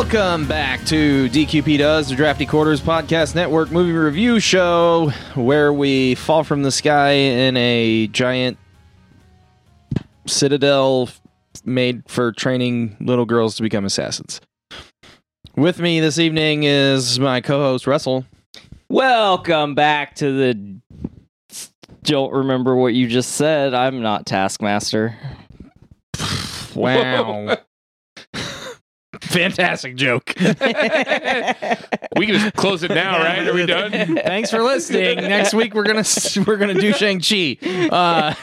Welcome back to DQP Does, the Drafty Quarters Podcast Network movie review show, where we fall from the sky in a giant citadel made for training little girls to become assassins. With me this evening is my co-host Russell. Welcome back to the. Don't remember what you just said. I'm not Taskmaster. Wow. Fantastic joke. We can just close it now, right? Are we done? Thanks for listening. Next week we're gonna we're gonna do Shang Chi. Uh,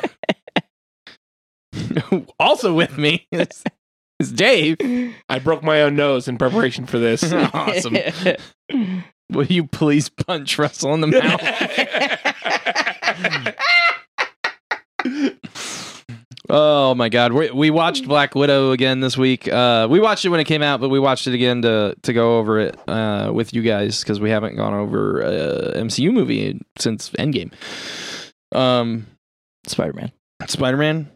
also with me is, is Dave. I broke my own nose in preparation for this. Awesome. Will you please punch Russell in the mouth? Oh my God! We, we watched Black Widow again this week. Uh, we watched it when it came out, but we watched it again to to go over it uh, with you guys because we haven't gone over a MCU movie since Endgame. Um, Spider Man. Spider Man.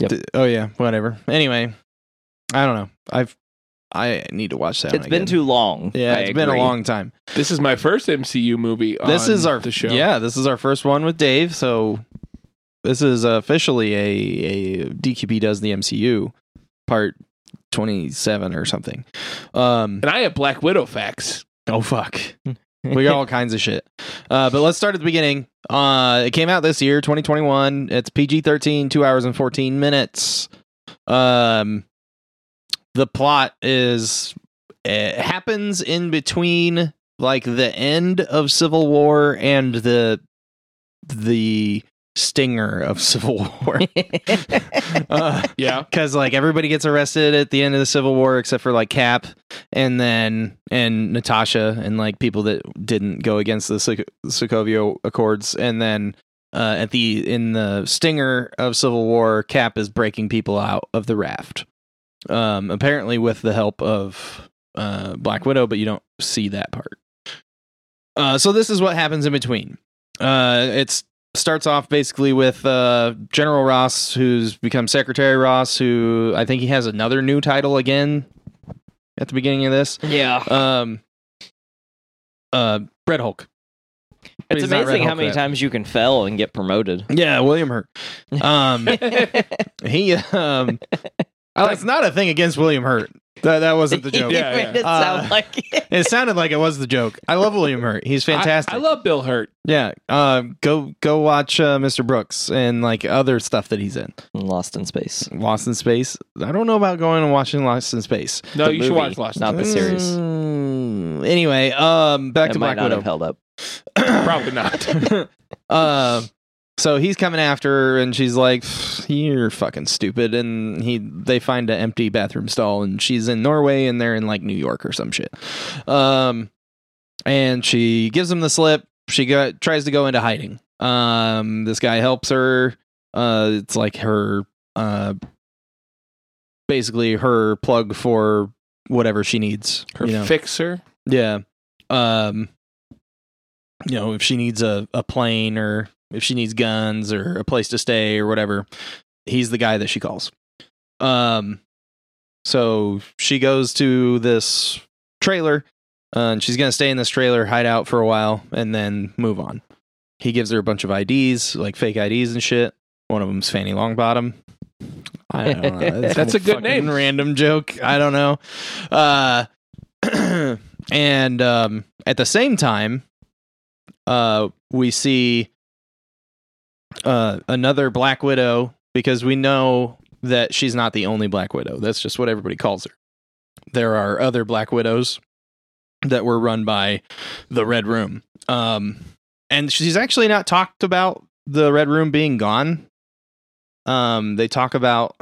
Yep. oh yeah, whatever. Anyway, I don't know. I've I need to watch that. It's one been again. too long. Yeah, I it's been a long time. this is my first MCU movie. this on is our the show. Yeah, this is our first one with Dave. So this is officially a a DQP does the MCU part twenty seven or something. Um. and I have Black Widow facts. Oh fuck. we got all kinds of shit. Uh, but let's start at the beginning. Uh, it came out this year, 2021. It's PG 13, two hours and 14 minutes. Um, the plot is it happens in between like the end of Civil War and the the stinger of Civil War. uh, Yeah. because like everybody gets arrested at the end of the Civil War except for like Cap and then and Natasha and like people that didn't go against the Sok- Sokovia Accords and then uh, at the in the stinger of Civil War, Cap is breaking people out of the raft. Um, apparently with the help of uh, Black Widow, but you don't see that part. Uh, so this is what happens in between. Uh, it's starts off basically with uh, General Ross, who's become Secretary Ross, who I think he has another new title again at the beginning of this. yeah. Um, uh, Red Hulk. But It's he's not Red amazing how many yet. times you can fail and get promoted. Yeah, William Hurt. Um, he um, that's not a thing against William Hurt. That that wasn't the joke. Yeah, made yeah. it sound Uh, like it. It sounded like it was the joke. I love William Hurt. He's fantastic. I, I love Bill Hurt. yeah. Uh, go go watch uh, Mr. Brooks and like other stuff that he's in. Lost in Space. Lost in Space. I don't know about going and watching Lost in Space. No, The you should watch Lost. not the series. Mm, anyway, um, back It to might Black not Widow. have held up. Probably not. uh, so he's coming after her, and she's like, "You're fucking stupid." And he, they find an empty bathroom stall, and she's in Norway, and they're in like New York or some shit. Um, and she gives him the slip. She got tries to go into hiding. Um, this guy helps her. Uh, it's like her, uh, basically her plug for whatever she needs. Her you know? fixer. Yeah. Um you know, if she needs a, a plane or if she needs guns or a place to stay or whatever, he's the guy that she calls. Um so she goes to this trailer uh, and she's going to stay in this trailer, hide out for a while and then move on. He gives her a bunch of IDs, like fake IDs and shit. One of them's Fanny Longbottom. I don't know. That's a good name. Random joke. I don't know. Uh, and um, at the same time, uh, we see uh, another Black Widow because we know that she's not the only Black Widow. That's just what everybody calls her. There are other Black Widows that were run by the Red Room. Um, and she's actually not talked about the Red Room being gone. Um, they talk about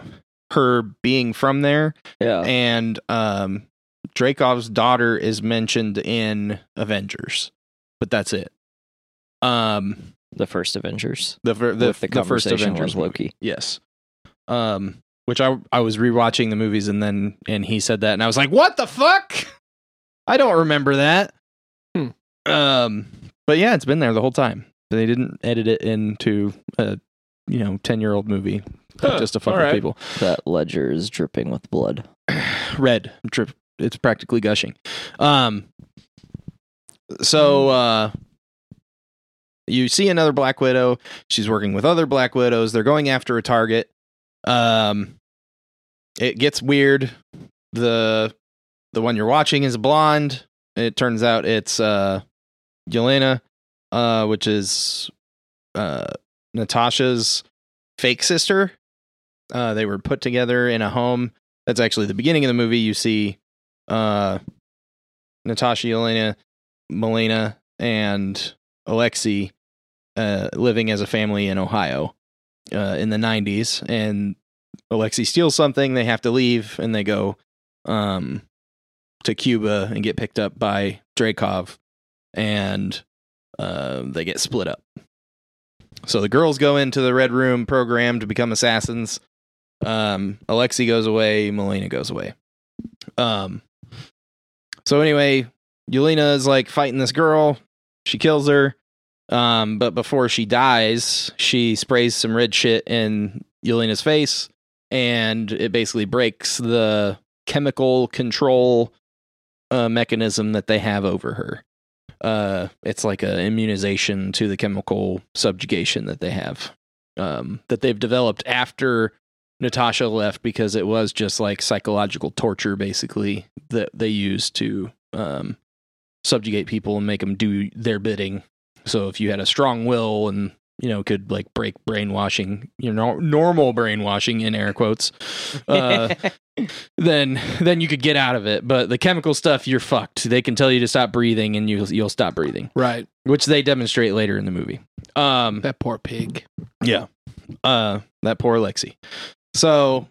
her being from there, Yeah. and um, Dreykov's daughter is mentioned in Avengers, but that's it. Um, the first Avengers. the fir- the, the the first Avengers was Loki. movie. yes. Um, which I I was rewatching the movies and then and he said that and I was like, what the fuck? I don't remember that. Hmm. Um, but yeah, it's been there the whole time. They didn't edit it into a you know ten year old movie Huh, just to fuck all with right. people. That ledger is dripping with blood. Red drip. it's practically gushing. Um, so uh, you see another Black Widow. She's working with other Black Widows. They're going after a target. Um, it gets weird. the The one you're watching is blonde. It turns out it's uh, Yelena, uh, which is uh, Natasha's fake sister. Uh, they were put together in a home. That's actually the beginning of the movie. You see uh, Natasha, Yelena, Melina, and Alexei uh, living as a family in Ohio uh, in the 90s. And Alexei steals something. They have to leave and they go um, to Cuba and get picked up by Dreykov. And uh, they get split up. So the girls go into the Red Room program to become assassins. Um, Alexei goes away. Melina goes away. Um, so anyway, Yelena is like fighting this girl. She kills her. Um, but before she dies, she sprays some red shit in Yelena's face, and it basically breaks the chemical control uh, mechanism that they have over her. Uh, it's like an immunization to the chemical subjugation that they have, um, that they've developed after Natasha left because it was just like psychological torture, basically that they used to um, subjugate people and make them do their bidding. So if you had a strong will and you know could like break brainwashing, you know, normal brainwashing in air quotes, uh, then then you could get out of it. But the chemical stuff, you're fucked. They can tell you to stop breathing, and you you'll stop breathing, Right. which they demonstrate later in the movie. Um, That poor pig. yeah. Uh, that poor Lexi. So,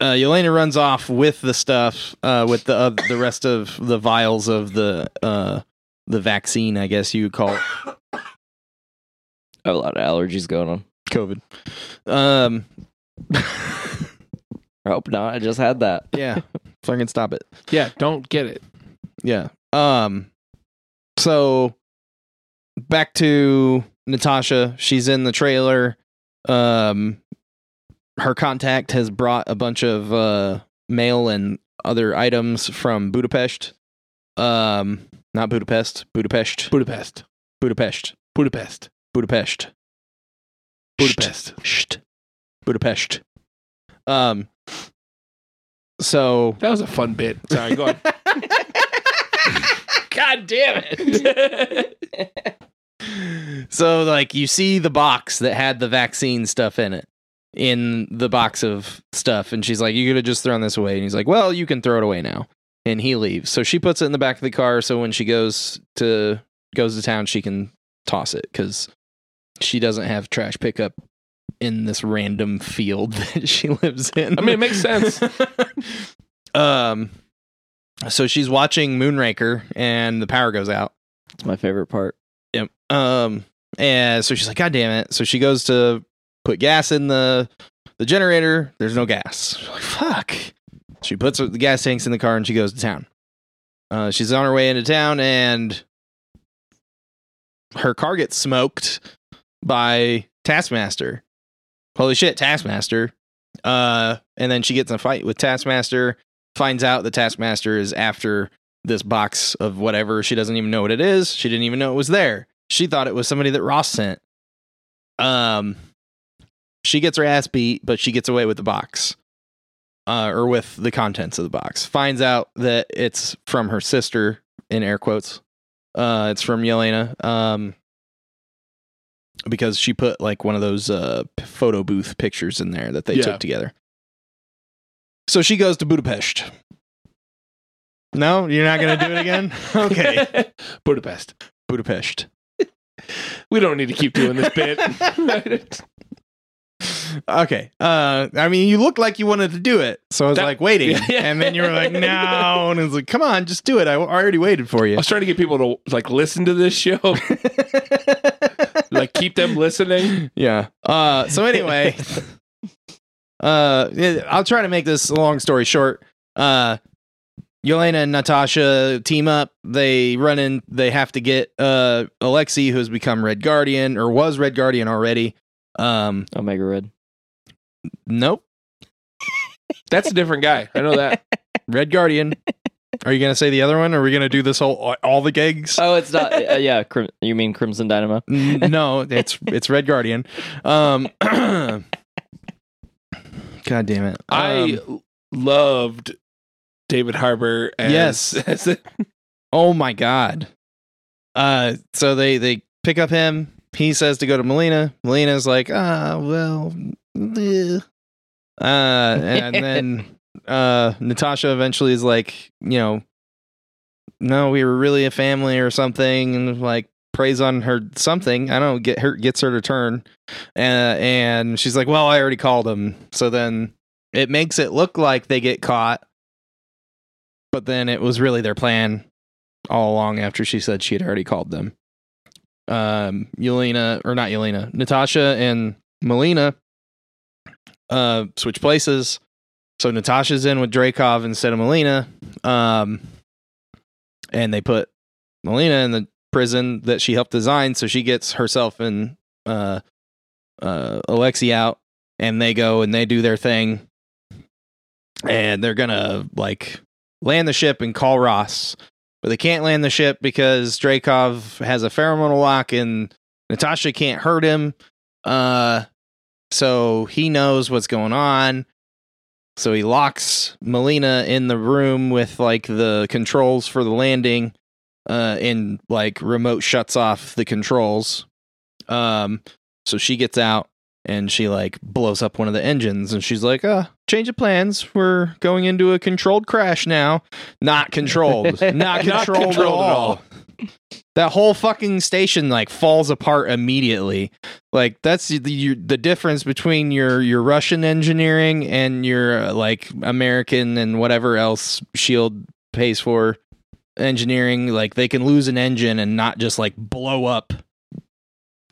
uh, Yelena runs off with the stuff, uh, with the uh, the rest of the vials of the uh the vaccine, I guess you would call it I have a lot of allergies going on. COVID. Um, I hope not. I just had that. yeah, fucking stop it. Yeah, don't get it. Yeah. Um. So back to Natasha. She's in the trailer. Um. Her contact has brought a bunch of uh mail and other items from Budapest. Um. Not Budapest. Budapest. Budapest. Budapest. Budapest. Budapest. Budapest. Sht. Budapest. Um. So That was a fun bit. Sorry, go on. God damn it. so like you see the box that had the vaccine stuff in it in the box of stuff and she's like you could have just thrown this away and he's like well you can throw it away now and he leaves so she puts it in the back of the car so when she goes to goes to town she can toss it because she doesn't have trash pickup in this random field that she lives in I mean, it makes sense. um so she's watching moonraker and the power goes out It's my favorite part. Yep. Um, and so she's like, God damn it. So she goes to put gas in the the generator. There's no gas. She's like, fuck. She puts the gas tanks in the car and she goes to town. Uh, she's on her way into town and her car gets smoked by Taskmaster. Holy shit, Taskmaster. Uh, and then she gets in a fight with Taskmaster, finds out the Taskmaster is after this box of whatever. She doesn't even know what it is. She didn't even know it was there. She thought it was somebody that Ross sent. Um, she gets her ass beat, but she gets away with the box, uh, or with the contents of the box. Finds out that it's from her sister, in air quotes. Uh, it's from Yelena. Um, because she put like one of those uh photo booth pictures in there that they Yeah. took together. So she goes to Budapest. No, you're not going to do it again? Okay. Budapest. Budapest. We don't need to keep doing this bit. Okay. Uh, I mean, you looked like you wanted to do it, so I was That- like waiting, Yeah. and then you were like, "No," and I was like, "Come on, just do it." I already waited for you. I you. was trying to get people to like listen to this show, like keep them listening. yeah. Uh. So anyway, uh, I'll try to make this a long story short. Uh, Yelena and Natasha team up. They run in. They have to get uh Alexei, who has become Red Guardian or was Red Guardian already. Um. Omega Red. Nope. That's a different guy. I know that. Red Guardian. Are you gonna say the other one? Are we gonna do this whole all the gigs? Oh, it's not. Uh, yeah, Crim- you mean Crimson Dynamo? No, it's it's Red Guardian. Um, God damn it! I Um, loved David Harbour. As, Yes. as a- oh my god. Uh, so they they pick up him. He says to go to Melina. Melina's like, ah, well, eh." uh, and then uh, Natasha eventually is like, you know, no, we were really a family or something, and like preys on her something. I don't get her gets her to turn, uh, and she's like, well, I already called him. So then it makes it look like they get caught, but then it was really their plan all along. After she said she had already called them, um, Yelena or not Yelena, Natasha and Melina uh switch places. So Natasha's in with Dreykov instead of Melina. Um and they put Melina in the prison that she helped design, so she gets herself and uh uh Alexei out and they go and they do their thing. And they're gonna like land the ship and call Ross. But they can't land the ship because Dreykov has a pheromonal lock and Natasha can't hurt him. Uh so he knows what's going on. So he locks Melina in the room with like the controls for the landing, uh, and like remote shuts off the controls. Um, so she gets out and she like blows up one of the engines, and she's like, "Uh, change of plans. We're going into a controlled crash now. Not controlled. Not Not controlled, controlled at at all." All. That whole fucking station like falls apart immediately. Like that's the you, the difference between your your Russian engineering and your uh, like American and whatever else Shield pays for engineering. Like they can lose an engine and not just like blow up.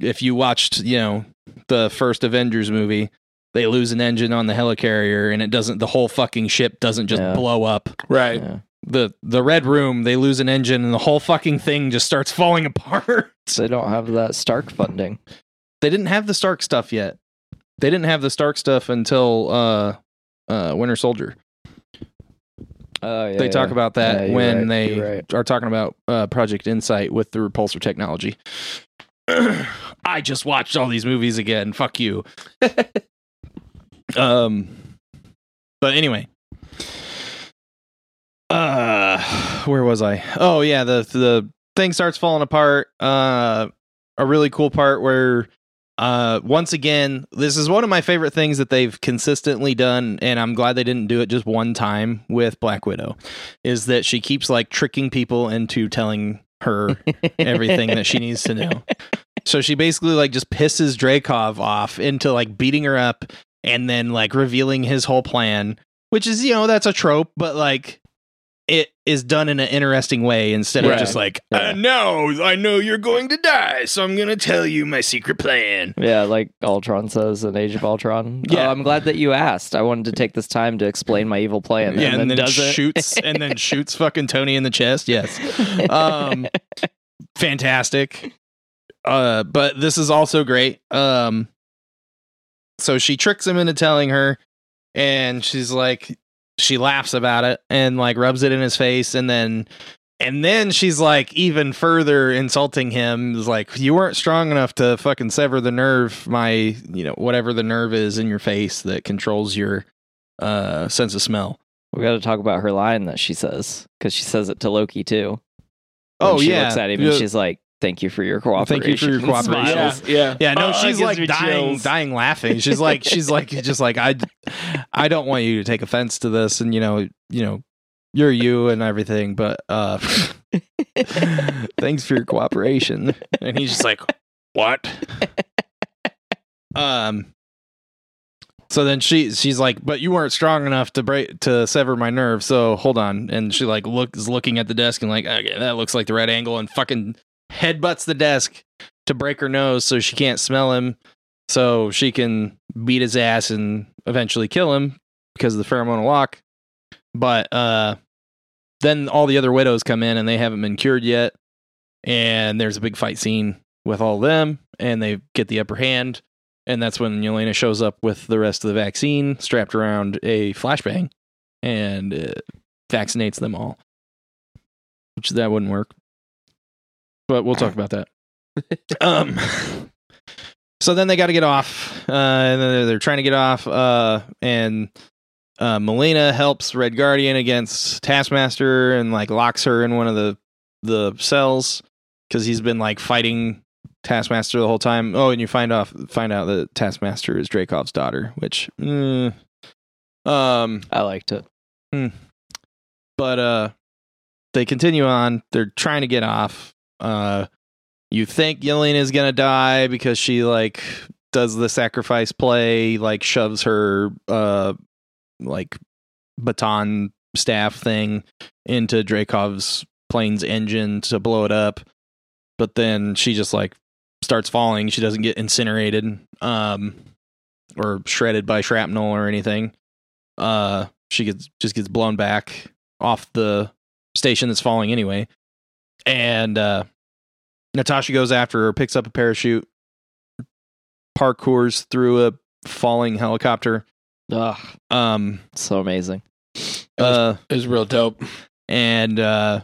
If you watched, you know, the first Avengers movie, they lose an engine on the helicarrier and it doesn't. The whole fucking ship doesn't just Yeah. blow up right. Yeah. The the red room they lose an engine and the whole fucking thing just starts falling apart They don't have that Stark funding. they didn't have the stark stuff yet they didn't have the stark stuff until uh uh winter soldier Oh yeah. they talk yeah. about that Yeah, when right, they right. are talking about uh project insight with the repulsor technology i just watched all these movies again fuck you um but anyway uh where was i? Oh yeah the the thing starts falling apart uh a really cool part where uh once again this is one of my favorite things that they've consistently done and i'm glad they didn't do it just one time with black widow is that she keeps like tricking people into telling her everything that she needs to know. So she basically like just pisses Dreykov off into like beating her up and then like revealing his whole plan, which is, you know, that's a trope, but like it is done in an interesting way instead of Right. just like, Yeah. uh, no, I know you're going to die, so I'm going to tell you my secret plan. Yeah, like Ultron says in Age of Ultron. Yeah. Oh, I'm glad that you asked. I wanted to take this time to explain my evil plan. yeah, and, then, does it. shoots and then shoots fucking Tony in the chest. Yes. Um fantastic. Uh but this is also great. Um so she tricks him into telling her and she's like she laughs about it and like rubs it in his face and then and then she's like even further insulting him is like you weren't strong enough to fucking sever the nerve my you know whatever the nerve is in your face that controls your uh sense of smell We got to talk about her line that she says because she says it to Loki too. Oh, she yeah. looks at him and she's like, "Thank you for your cooperation." Thank you for your cooperation. smiles. Yeah. Yeah, no, Oh, she's like dying, chills. dying laughing. She's like, she's like, just like I, I don't want you to take offense to this, and you know, you know, you're you and everything, but uh, thanks for your cooperation. And he's just like, what? Um. So then she she's like, but you weren't strong enough to break to sever my nerve. So hold on, and she like look is looking at the desk and like, okay, that looks like the right angle, and fucking headbutts the desk to break her nose so she can't smell him, so she can beat his ass and eventually kill him because of the pheromonal lock. But uh, then all the other widows come in and they haven't been cured yet, and there's a big fight scene with all of them, and they get the upper hand. And that's when Yelena shows up with the rest of the vaccine strapped around a flashbang and uh, vaccinates them all. which that wouldn't work. But we'll talk about that. um, so then they got to get off, uh, and then they're, they're trying to get off, uh, and uh, Melina helps Red Guardian against Taskmaster and like locks her in one of the the cells because he's been like fighting Taskmaster the whole time. Oh, and you find off find out that Taskmaster is Dreykov's daughter, which, mm, um, I liked it. but uh they continue on they're trying to get off uh you think Yelena is gonna die because she like does the sacrifice play like shoves her uh like baton staff thing into Dreykov's plane's engine to blow it up but then she just like starts falling she doesn't get incinerated um or shredded by shrapnel or anything uh she gets just gets blown back off the station that's falling anyway. And uh Natasha goes after her, picks up a parachute, parkours through a falling helicopter. Ugh, Um so amazing. uh It was real dope. and uh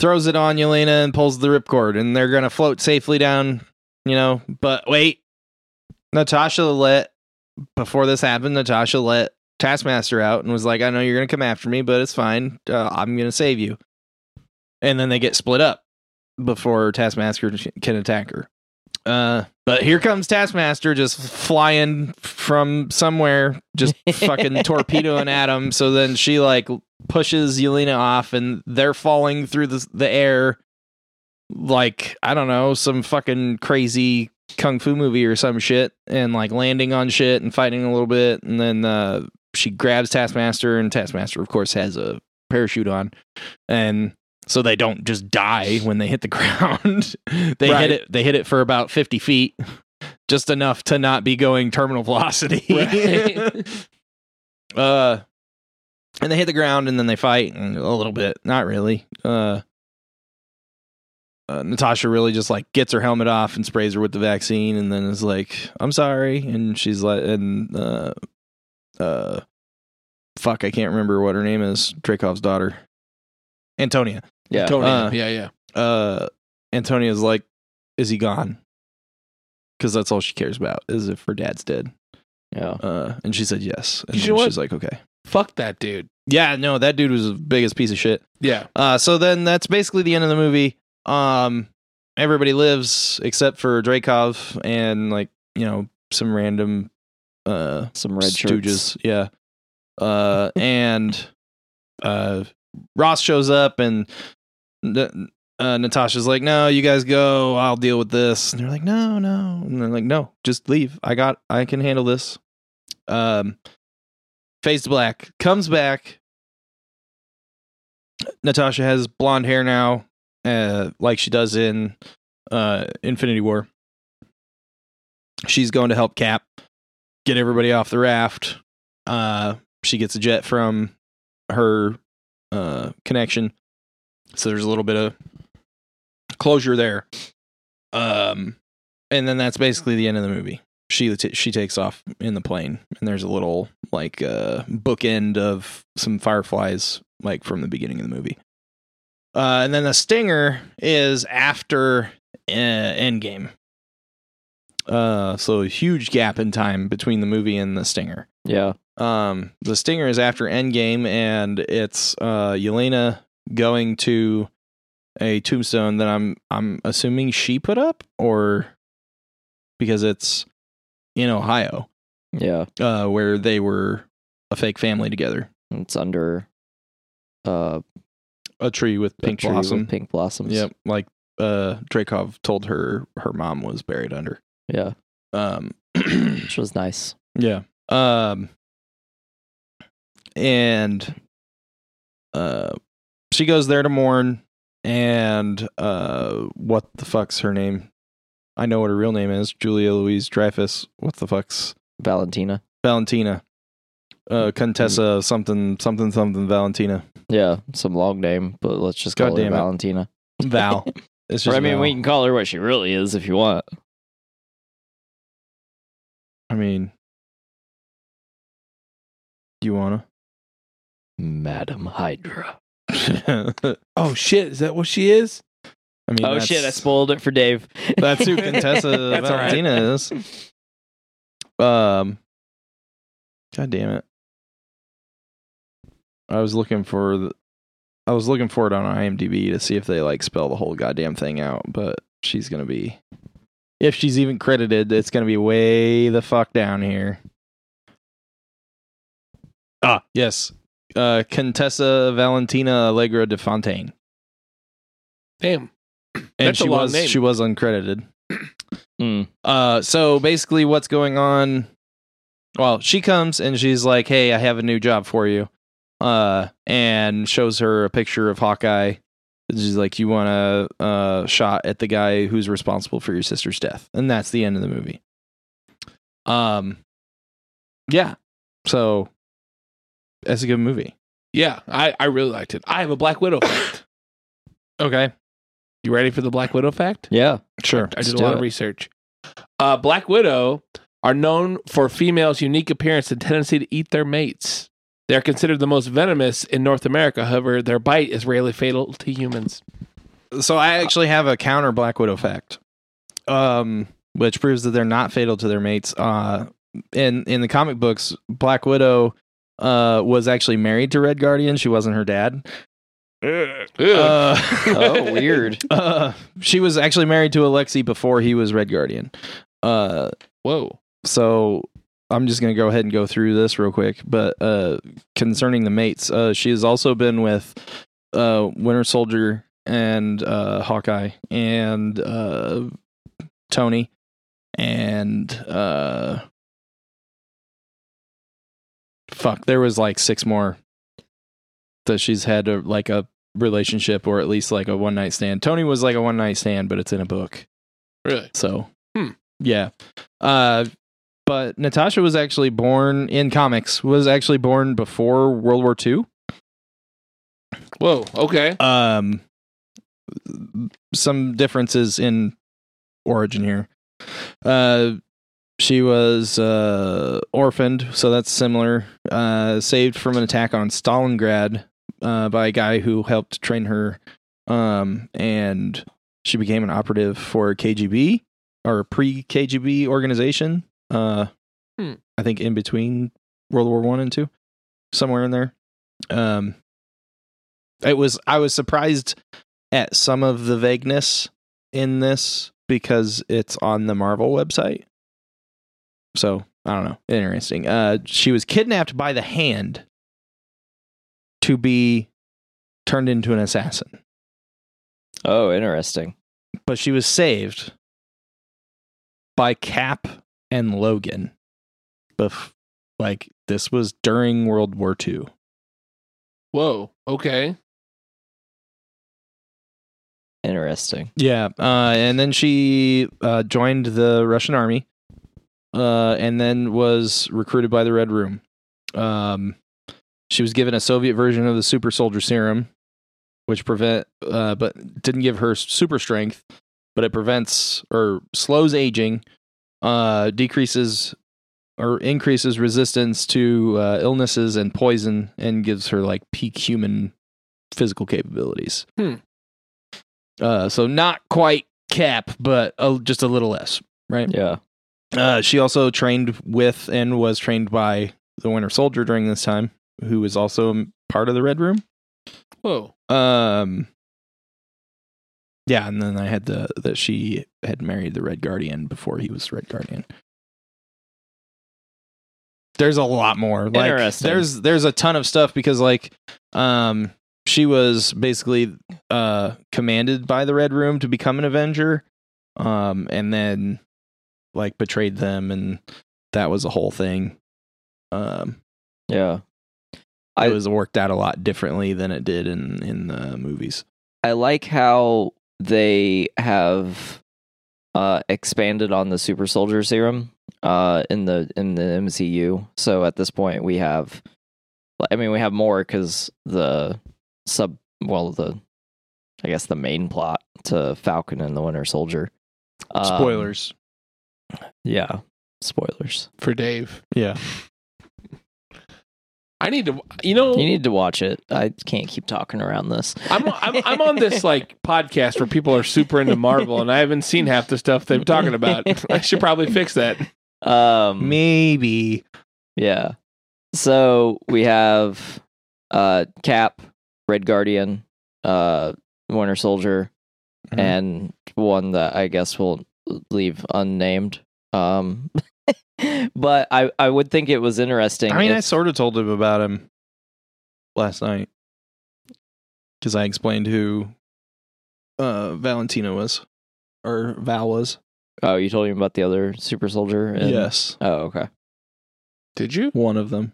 throws it on Yelena and pulls the ripcord and they're gonna float safely down, you know. But wait. Natasha let before this happened, Natasha let Taskmaster out and was like, I know you're gonna come after me, but it's fine. Uh, I'm gonna save you. And then they get split up before Taskmaster can attack her. Uh, but here comes Taskmaster just flying from somewhere, just fucking torpedoing at him. So then she like pushes Yelena off, and they're falling through the the air like I don't know some fucking crazy kung fu movie or some shit, and like landing on shit and fighting a little bit, and then uh, she grabs Taskmaster, and Taskmaster of course has a parachute on, and so they don't just die when they hit the ground. they Right. hit it. They hit it for about fifty feet, just enough to not be going terminal velocity. Right. uh, and they hit the ground, and then they fight a little bit. Not really. Uh, uh, Natasha really just like gets her helmet off and sprays her with the vaccine, and then is like, "I'm sorry," and she's like, and uh, uh, fuck, I can't remember what her name is. Dreykov's daughter, Antonia. Yeah. Tony. Uh, yeah, yeah. Uh, Antonia's like, "Is he gone?" Because that's all she cares about is if her dad's dead. Yeah. Uh, and she said yes, and You then know what? she's like, "Okay." Fuck that dude. Yeah, no, that dude was the biggest piece of shit. Yeah. Uh, so then that's basically the end of the movie. Um, everybody lives except for Dreykov and like you know some random uh Some red stooges. shirts. Yeah. Uh, and uh, Ross shows up and uh, Natasha's like, "No, you guys go. I'll deal with this." And they're like, "No, no," and they're like, "No, just leave. I got. I can handle this." Um, to black. Comes back. Natasha has blonde hair now, uh, like she does in uh, Infinity War. She's going to help Cap get everybody off the raft. Uh, she gets a jet from her uh, connection, so there's a little bit of closure there. Um, and then that's basically the end of the movie. She t- she takes off in the plane, and there's a little like uh, bookend of some fireflies, like from the beginning of the movie. Uh, and then the stinger is after uh, Endgame. Uh, so a huge gap in time between the movie and the stinger. Yeah. Um, the stinger is after Endgame, and it's uh Yelena going to a tombstone that I'm I'm assuming she put up, or because it's in Ohio, Yeah. uh, where they were a fake family together. It's under uh A tree with pink with blossom. pink blossoms. Yep, like uh Dreykov told her her mom was buried under. Yeah. Um, Which was nice. Yeah. Um and uh she goes there to mourn and uh what the fuck's her name? I know what her real name is. Julia Louis-Dreyfus. What the fuck's Valentina. Valentina? Uh Contessa something something something Valentina. Yeah. Some long name, but let's just call God her damn it. Valentina. Val. It's just I mean, Val. we can call her what she really is if you want. I mean you wanna? Madam Hydra. Oh shit! Is that what she is? I mean, oh shit! I spoiled it for Dave. That's who Contessa That's all right. Valentina is. Um, God damn it! I was looking for the, I was looking for it on IMDb to see if they like spell the whole goddamn thing out, but she's gonna be, if she's even credited, it's gonna be way the fuck down here. Ah, yes, uh, Contessa Valentina Allegra de Fontaine, Damn. and That's she was name. she was uncredited. Mm. Uh, so basically, what's going on? Well, she comes and she's like, "Hey, I have a new job for you," uh, and shows her a picture of Hawkeye. She's like, "You want a uh, shot at the guy who's responsible for your sister's death," and that's the end of the movie. Um, yeah. So that's a good movie. Yeah, I, I really liked it. I have a Black Widow fact. Okay, You ready for the Black Widow fact? Yeah. sure. I did Let's a lot it. of research. Uh, Black Widow are known for females' unique appearance and tendency to eat their mates. They are considered the most venomous in North America. However, their bite is rarely fatal to humans. So I actually have a counter Black Widow fact, um, which proves that they're not fatal to their mates. Uh, in in the comic books, Black Widow uh was actually married to Red Guardian. She wasn't her dad. Uh, Oh, weird. Uh, she was actually married to Alexei before he was Red Guardian. Uh, Whoa. so I'm just gonna go ahead and go through this real quick. But uh, concerning the mates, uh, she has also been with uh, Winter Soldier and uh, Hawkeye and uh, Tony and uh, fuck, there was like six more that she's had a, like a relationship or at least like a one night stand. Tony was like a one night stand, but it's in a book. Really? So, Hmm. yeah. Uh, but Natasha was actually born in comics, was actually born before World War II. Whoa. Okay. Um, some differences in origin here. Uh, she was uh, orphaned, so that's similar. Uh, saved from an attack on Stalingrad uh, by a guy who helped train her, um, and she became an operative for KGB or pre KGB organization. Uh, Hmm. I think in between World War One and Two, somewhere in there. Um, it was I was surprised at some of the vagueness in this because it's on the Marvel website. So I don't know. Interesting. Uh, she was kidnapped by the Hand to be turned into an assassin, Oh, interesting. but she was saved by Cap and Logan. Bef- like this was during World War II. Whoa. Okay. Interesting. Yeah, uh, and then she uh, joined the Russian army, uh, and then was recruited by the Red Room. Um, she was given a Soviet version of the super soldier serum, which prevent, uh, but didn't give her super strength, but it prevents or slows aging, uh, decreases or increases resistance to uh, illnesses and poison, and gives her like peak human physical capabilities. Hmm. Uh, so not quite cap, but a, just a little less, right? Yeah. Uh, she also trained with and was trained by the Winter Soldier during this time, who was also part of the Red Room. Whoa. Um, yeah, and then I had the that she had married the Red Guardian before he was Red Guardian. There's a lot more. Like, Interesting. There's there's a ton of stuff because like, um, she was basically uh commanded by the Red Room to become an Avenger, um, and then like betrayed them, and that was a whole thing. Um, Yeah. it I- was worked out a lot differently than it did in in the movies. I like how they have uh, expanded on the super soldier serum uh, in the in the MCU. So at this point, we have, I mean, we have more because the sub, well, the I guess the main plot to Falcon and the Winter Soldier. Um, Spoilers. Yeah, spoilers. For Dave. Yeah. I need to. You know, You need to watch it. I can't keep talking around this. I'm, I'm I'm on this like podcast where people are super into Marvel, and I haven't seen half the stuff they're talking about. I should probably fix that. Um, Maybe. Yeah. So we have uh Cap, Red Guardian, uh Winter Soldier, Mhm. and one that I guess we'll leave unnamed. Um but I I would think it was interesting. I mean, I sort of told him about him last night because I explained who uh, Valentina was or Val was. oh, you told him about the other super soldier? and- yes, Oh, okay. Did you? one of them.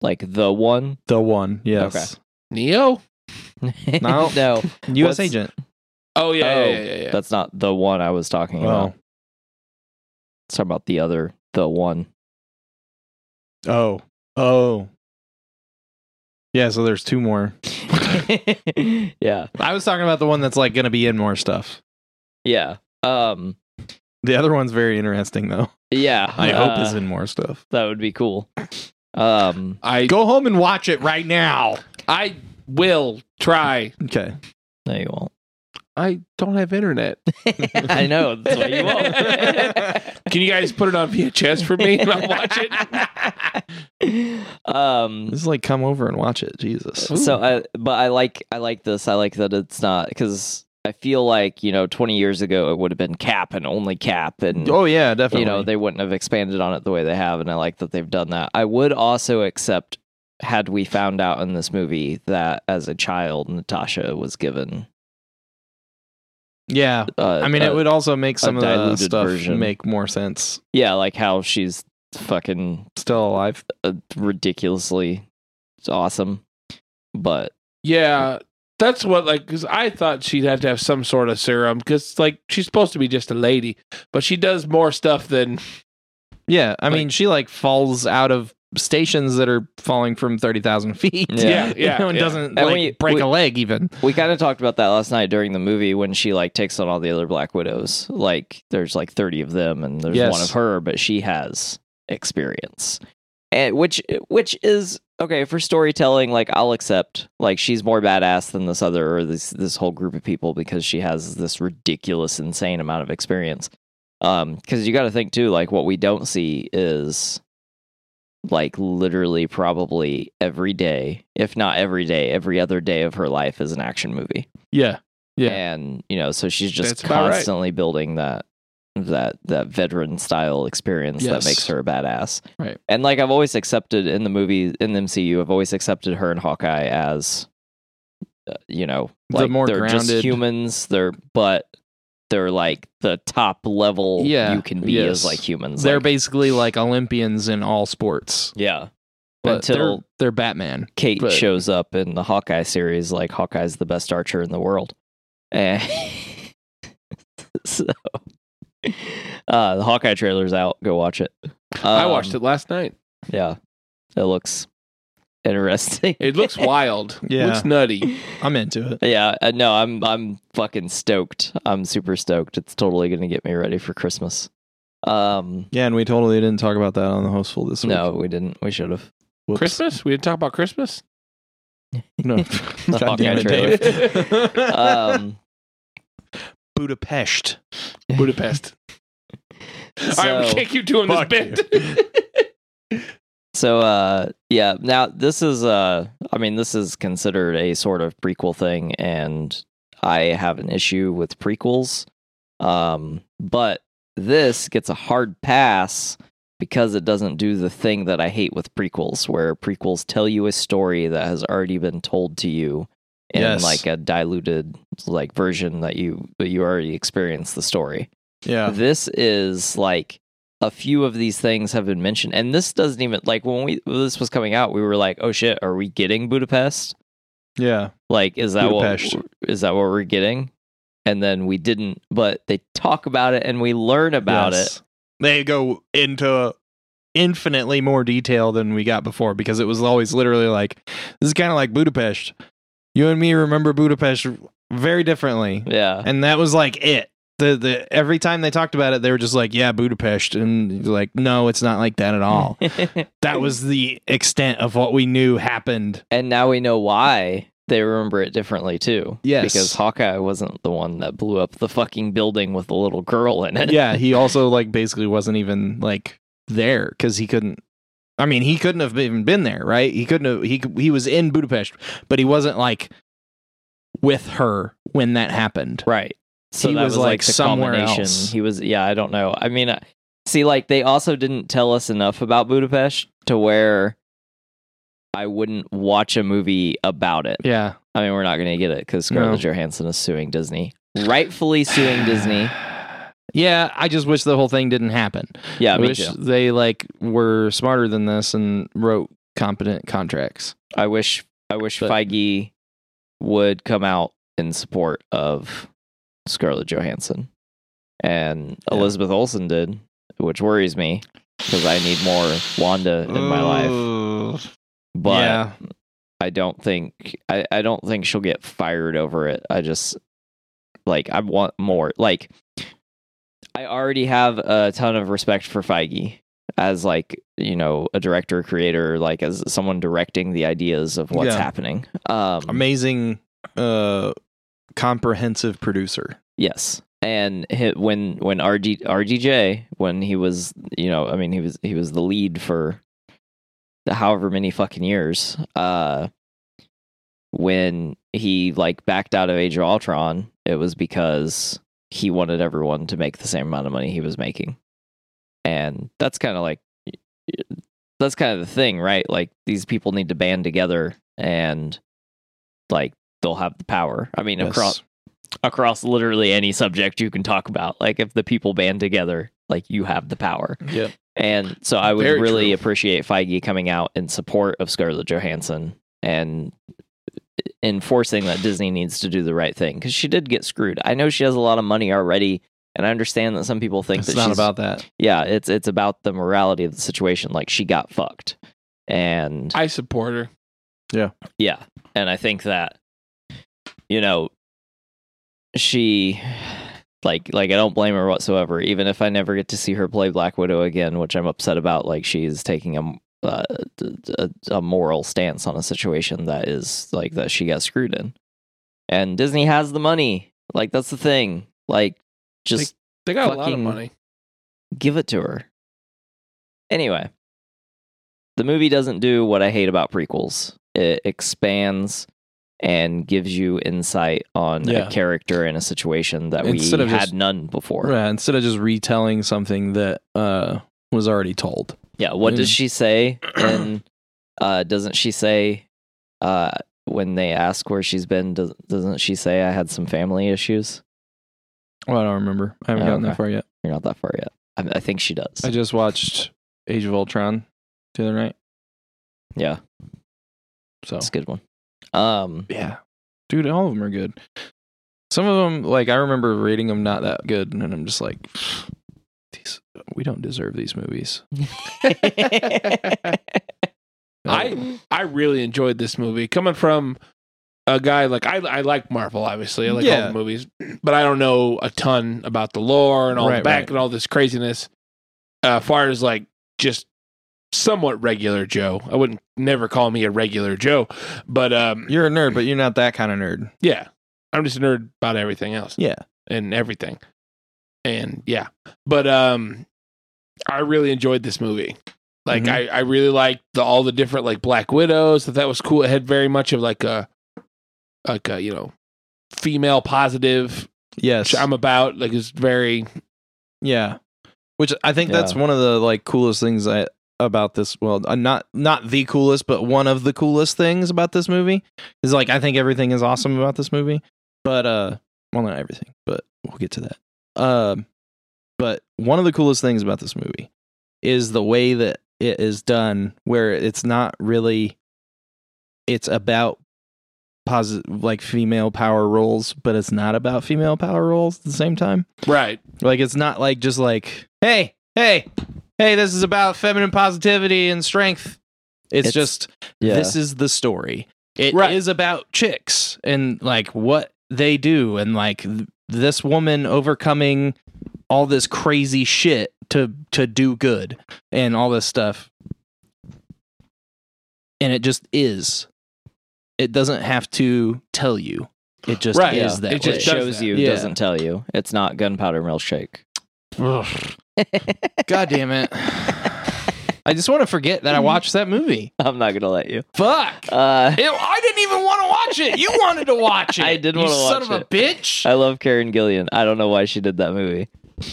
Like the one? The one. Yes. Okay. Neo? No. no. U.S. What's- agent. Oh yeah, Oh, yeah, yeah, yeah, yeah. That's not the one I was talking about. Oh. Let's talk about the other, the one. Oh. Oh. Yeah. So there's two more. yeah. I was talking about the one that's like going to be in more stuff. Yeah. Um The other one's very interesting though. yeah. I hope uh, is in more stuff. that would be cool. Um I Go home and watch it right now. I will try. Okay. no you won't. I don't have internet. I know, that's why you won't. Can you guys put it on VHS for me and I'll watch it? um This is like come over and watch it. Jesus. so I but I like I like this. I like that it's not cuz I feel like, you know, 20 years ago it would have been cap and only cap and Oh yeah, definitely. you know they wouldn't have expanded on it the way they have and i like that they've done that i would also accept had we found out in this movie that as a child natasha was given yeah. uh, I mean, a- it would also make some of the stuff version. make more sense. yeah like how she's fucking Still alive. uh, ridiculously awesome but Yeah, that's what like because I thought she'd have to have some sort of serum because like she's supposed to be just a lady, but she does more stuff than Yeah, I Like- mean, she like falls out of stations that are falling from thirty thousand feet. Yeah. Yeah, yeah, know, and yeah. doesn't like we- break we- a leg even. we kind of talked about that last night during the movie when she like takes on all the other black widows like there's like 30 of them and there's Yes. one of her but she has experience and which which is okay for storytelling like i'll accept like she's more badass than this other or this this whole group of people because she has this ridiculous insane amount of experience um because you got to think too like what we don't see is like literally probably every day if not every day every other day of her life is an action movie Yeah, Yeah. and you know so she's just That's about right. constantly building that that that veteran style experience Yes. that makes her a badass Right. and like i've always accepted in the movie in the mcu i've always accepted her and hawkeye as uh, you know The like more they're just humans they're but they're like the top level Yeah, you can be yes. as like humans they're like, basically like Olympians in all sports, yeah but until they're, they're Batman. Kate But- shows up in the Hawkeye series, like Hawkeye's the best archer in the world. And so, uh, the Hawkeye trailer's out. Go watch it. I Um, watched it last night. Yeah, it looks interesting. It looks wild. Yeah. looks nutty. I'm into it. yeah, uh, no, I'm I'm fucking stoked. I'm super stoked. It's totally gonna get me ready for Christmas. Um, Yeah, and we totally didn't talk about that on the hostful this week. no, we didn't. We should have. Christmas? We didn't talk about Christmas. No, The God damn it, Dave. Um, Budapest. Budapest. All right, we so- can't keep doing this bit. So uh yeah, now this is uh I mean this is considered a sort of prequel thing and I have an issue with prequels. Um but this gets a hard pass because it doesn't do the thing that I hate with prequels where prequels tell you a story that has already been told to you in Yes. like a diluted like version that you that you already experienced the story. Yeah. This is like a few of these things have been mentioned, and this doesn't even like when we when this was coming out, we were like, "Oh shit, are we getting Budapest? Yeah. Like, is that Budapest. what is that what we're getting?" And then we didn't, but they talk about it and we learn about Yes. They go into infinitely more detail than we got before because it was always literally like this is kind of like Budapest. You and me remember Budapest very differently. Yeah, And that was like it. The the every time they talked about it, they were just like, "Yeah, Budapest," and like, "No, it's not like that at all." that was the extent of what we knew happened. and now we know why they remember it differently too. Yes. because Hawkeye wasn't the one that blew up the fucking building with the little girl in it. yeah, he also like basically wasn't even like there because he couldn't. I mean, he couldn't have even been there, right? He couldn't have. He he was in Budapest, but he wasn't like with her when that happened. Right. So He that was, was, like, like, the somewhere else. He was yeah, I don't know. I mean, uh, see like they also didn't tell us enough about Budapest to where I wouldn't watch a movie about it. Yeah, I mean, we're not going to get it cuz Scarlett No. Johansson is suing Disney. Rightfully suing Disney. Yeah, I just wish the whole thing didn't happen. Yeah, I me wish too. they like were smarter than this and wrote competent contracts. I wish I wish But- Feige would come out in support of Scarlett Johansson. And Yeah. Elizabeth Olsen did, which worries me because I need more Wanda in my life. But yeah, I don't think I, I don't think she'll get fired over it. I just like I want more. Like I already have a ton of respect for Feige as like, you know, a director creator, like as someone directing the ideas of what's Yeah. happening. Um amazing, uh, comprehensive producer. Yes. And when when RG, RDJ when he was you know I mean he was he was the lead for however many fucking years uh when he like backed out of Age of Ultron it was because he wanted everyone to make the same amount of money he was making and that's kind of like that's kind of the thing right like these people need to band together and like they'll have the power I mean Yes. across across literally any subject you can talk about. Like if the people band together, like you have the power. Yep. And so I would Very really true. appreciate Feige coming out in support of Scarlett Johansson and enforcing that Disney needs to do the right thing because she did get screwed. I know she has a lot of money already, and I understand that some people think It's that not she's, about that. yeah, it's it's about the morality of the situation. Like she got fucked, and I support her. Yeah, yeah, and I think that you know she like like I don't blame her whatsoever. Even if I never get to see her play Black Widow again, which I'm upset about. Like she's taking a uh, a, a moral stance on a situation that is like that she got screwed in, and Disney has the money. Like that's the thing. Like just They got a lot of money. give it to her. Anyway, the movie doesn't do what I hate about prequels. It expands and gives you insight on Yeah. a character in a situation that Instead we of had just- none before. Right, instead of just retelling something that uh was already told. Yeah, what does Mm. she say? And uh, doesn't she say uh, when they ask where she's been? Does, doesn't she say I had some family issues? Well, I don't remember. I haven't Oh, gotten that far yet. You're not that far yet. I, I think she does. I just watched Age of Ultron the other night. yeah, So that's a good one. Um, yeah, dude, all of them are good. Some of them, like I remember rating them not that good, and I'm just like, these we don't deserve these movies. I I really enjoyed this movie. Coming from a guy like I I like Marvel, obviously. I like all the movies, but I don't know a ton about the lore and all the back right. and all this craziness. Uh, far as like just somewhat regular Joe, I wouldn't never call me a regular Joe, but um, You're a nerd, but you're not that kind of nerd. yeah, I'm just a nerd about everything else Yeah, and everything, and yeah, but um, I really enjoyed this movie. Like Mhm. I, I really liked the, all the different like Black Widows. That that was cool. It had very much of like a, like a you know, female positive. yes, Which I'm about. Like it's very yeah. Which I think that's one of the like coolest things I, about this. Well, uh, not not the coolest, but one of the coolest things about this movie is like I think everything is awesome about this movie. But uh, well, not everything, but we'll get to that. Um, but one of the coolest things about this movie is the way that it is done, where it's not really. It's about positive, like female power roles, but it's not about female power roles at the same time. right. Like it's not like just like, hey, hey, hey, this is about feminine positivity and strength. It's, It's- just yeah. this is the story. It is Right. about chicks and like what they do and like th- this woman overcoming all this crazy shit to to do good and all this stuff. And it just is. It doesn't have to tell you. It just Right, is yeah. that It It way. just shows that. you, Yeah. doesn't tell you. It's not gunpowder milkshake. God damn it. I just want to forget that I watched that movie. I'm not gonna let you. Fuck. Uh, Ew, I didn't even want to watch it. You wanted to watch it. I did wanna watch it. son of a bitch. I love Karen Gillan. I don't know why she did that movie.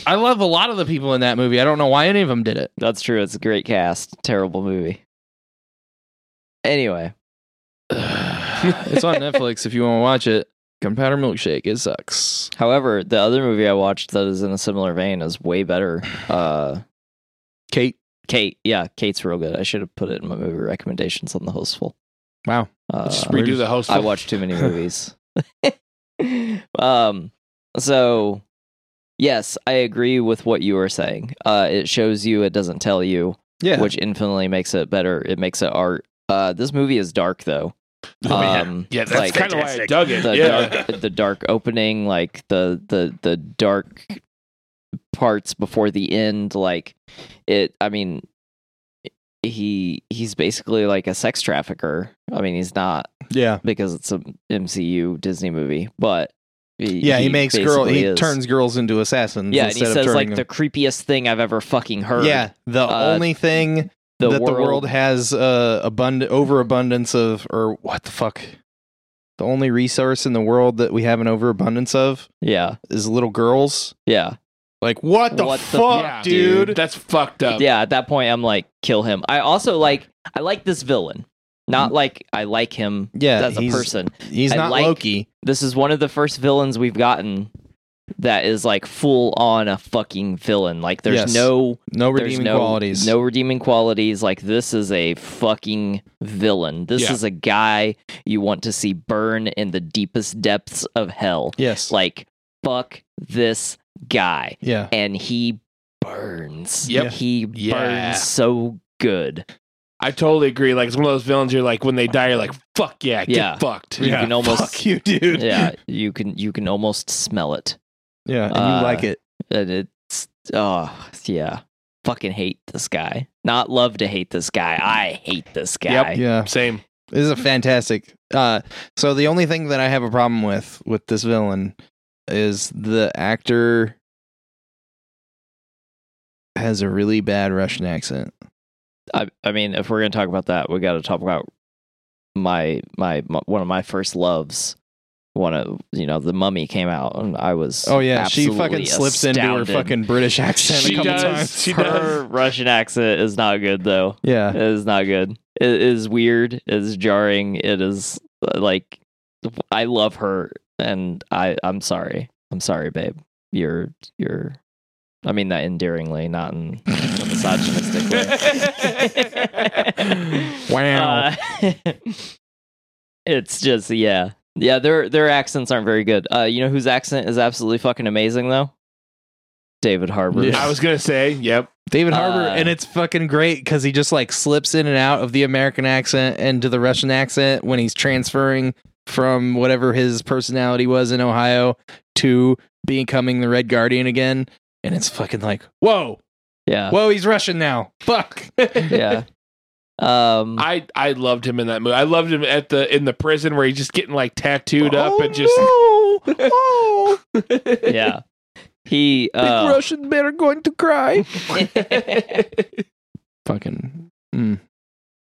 I love a lot of the people in that movie. I don't know why any of them did it. That's true. It's a great cast. Terrible movie. Anyway, it's on Netflix if you want to watch it. Gunpowder Milkshake. It sucks. however, the other movie I watched that is in a similar vein is way better. Uh, Kate. Kate, yeah, Kate's real good. I should have put it in my movie recommendations on the hostful. Wow. Uh, Just redo the host. I watched too many movies. um, so yes, I agree with what you were saying. Uh, it shows you, it doesn't tell you, Yeah. which infinitely makes it better. It makes it art. Uh, this movie is dark though. Oh, yeah. Um, Yeah, that's like, kind of why I dug it. the yeah. dark, the dark opening, like the the the dark parts before the end. Like it. I mean, he he's basically like a sex trafficker. I mean, he's not yeah. because it's a MCU Disney movie, but he, Yeah, he, makes girl. He is. turns girls into assassins. Yeah, and he of says like them- the creepiest thing I've ever fucking heard. Yeah, the Uh, only thing the that world, the world has uh, abundant overabundance of, or what the fuck? The only resource in the world that we have an overabundance of Yeah, is little girls. yeah, Like what the What the fuck, Yeah, dude? That's fucked up. yeah. At that point, I'm like, kill him. I also like. I like this villain. Not like I like him Yeah, as a he's- person. He's I not like- Loki. This is one of the first villains we've gotten that is like full on a fucking villain. Like there's Yes. no No redeeming no, qualities. No redeeming qualities. Like this is a fucking villain. This Yeah. is a guy you want to see burn in the deepest depths of hell. Yes. Like fuck this guy. yeah. And he burns. Yep. He Yeah. burns so good. I totally agree. Like it's one of those villains. You're like when they die, you're like, "Fuck yeah, get Yeah. fucked." You can almost Fuck you, dude. yeah, you can you can almost smell it. Yeah, and Uh, you like it. And it's oh yeah. Fucking hate this guy. Not love to hate this guy. I hate this guy. Yeah. Same. This is a fantastic. Uh, so the only thing that I have a problem with with this villain is the actor has a really bad Russian accent. I, I mean, if we're gonna talk about that, we got to talk about my, my my one of my first loves. One of you know, the Mummy came out, and I was Oh yeah, she fucking slips into her fucking British accent She a couple does. times. She Her does. Russian accent is not good though. Yeah, It is not good. It is weird. It is jarring. It is like I love her, and I I'm sorry. I'm sorry, babe. You're you're. I mean that endearingly, not in a misogynistic way. Wow. Uh, it's just yeah, yeah. Their their accents aren't very good. Uh, you know whose accent is absolutely fucking amazing though? David Harbour. Yeah. I was gonna say, yep. David Harbour, Uh, and it's fucking great because he just like slips in and out of the American accent into the Russian accent when he's transferring from whatever his personality was in Ohio to becoming the Red Guardian again. And it's fucking like, whoa, Yeah. whoa, he's Russian now. Fuck. Yeah. Um. I I loved him in that movie. I loved him at the in the prison where he's just getting like tattooed up and just Oh, no. oh, yeah. He. big Uh, Russian men are going to cry. fucking, mm.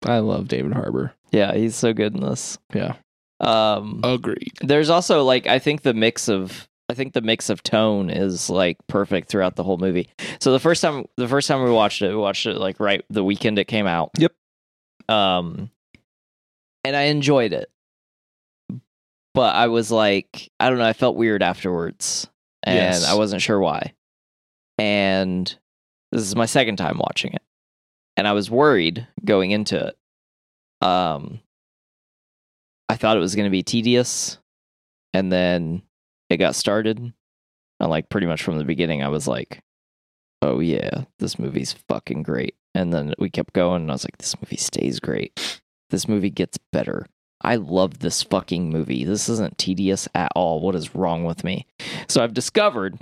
I love David Harbour. yeah, he's so good in this. Yeah. Um. agreed. There's also like I think the mix of I think the mix of tone is like perfect throughout the whole movie. So the first time the first time we watched it, we watched it like right the weekend it came out. Yep. Um and I enjoyed it. But I was like, I don't know, I felt weird afterwards. And Yes. I wasn't sure why. And this is my second time watching it. And I was worried going into it. Um I thought it was going to be tedious and then it got started. And like pretty much from the beginning I was like, "Oh yeah, this movie's fucking great." And then we kept going and I was like, "This movie stays great. This movie gets better I love this fucking movie. This isn't tedious at all. What is wrong with me? So I've discovered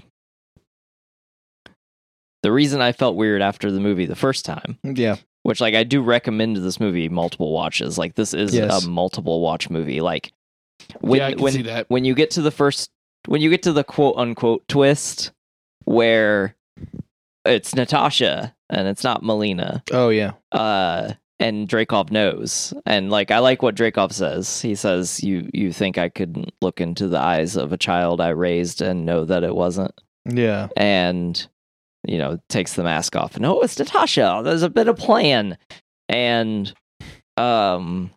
the reason I felt weird after the movie the first time, Yeah. which like I do recommend this movie multiple watches. Like this is Yes. a multiple watch movie. Like when yeah, when see that. when you get to the first when you get to the quote unquote twist where it's Natasha and it's not Melina. Oh yeah. uh and Dreykov knows. And like I like what Dreykov says. He says you you think I could look into the eyes of a child I raised and know that it wasn't? Yeah. and you know takes the mask off. And oh it's Natasha. There's a bit of plan. And um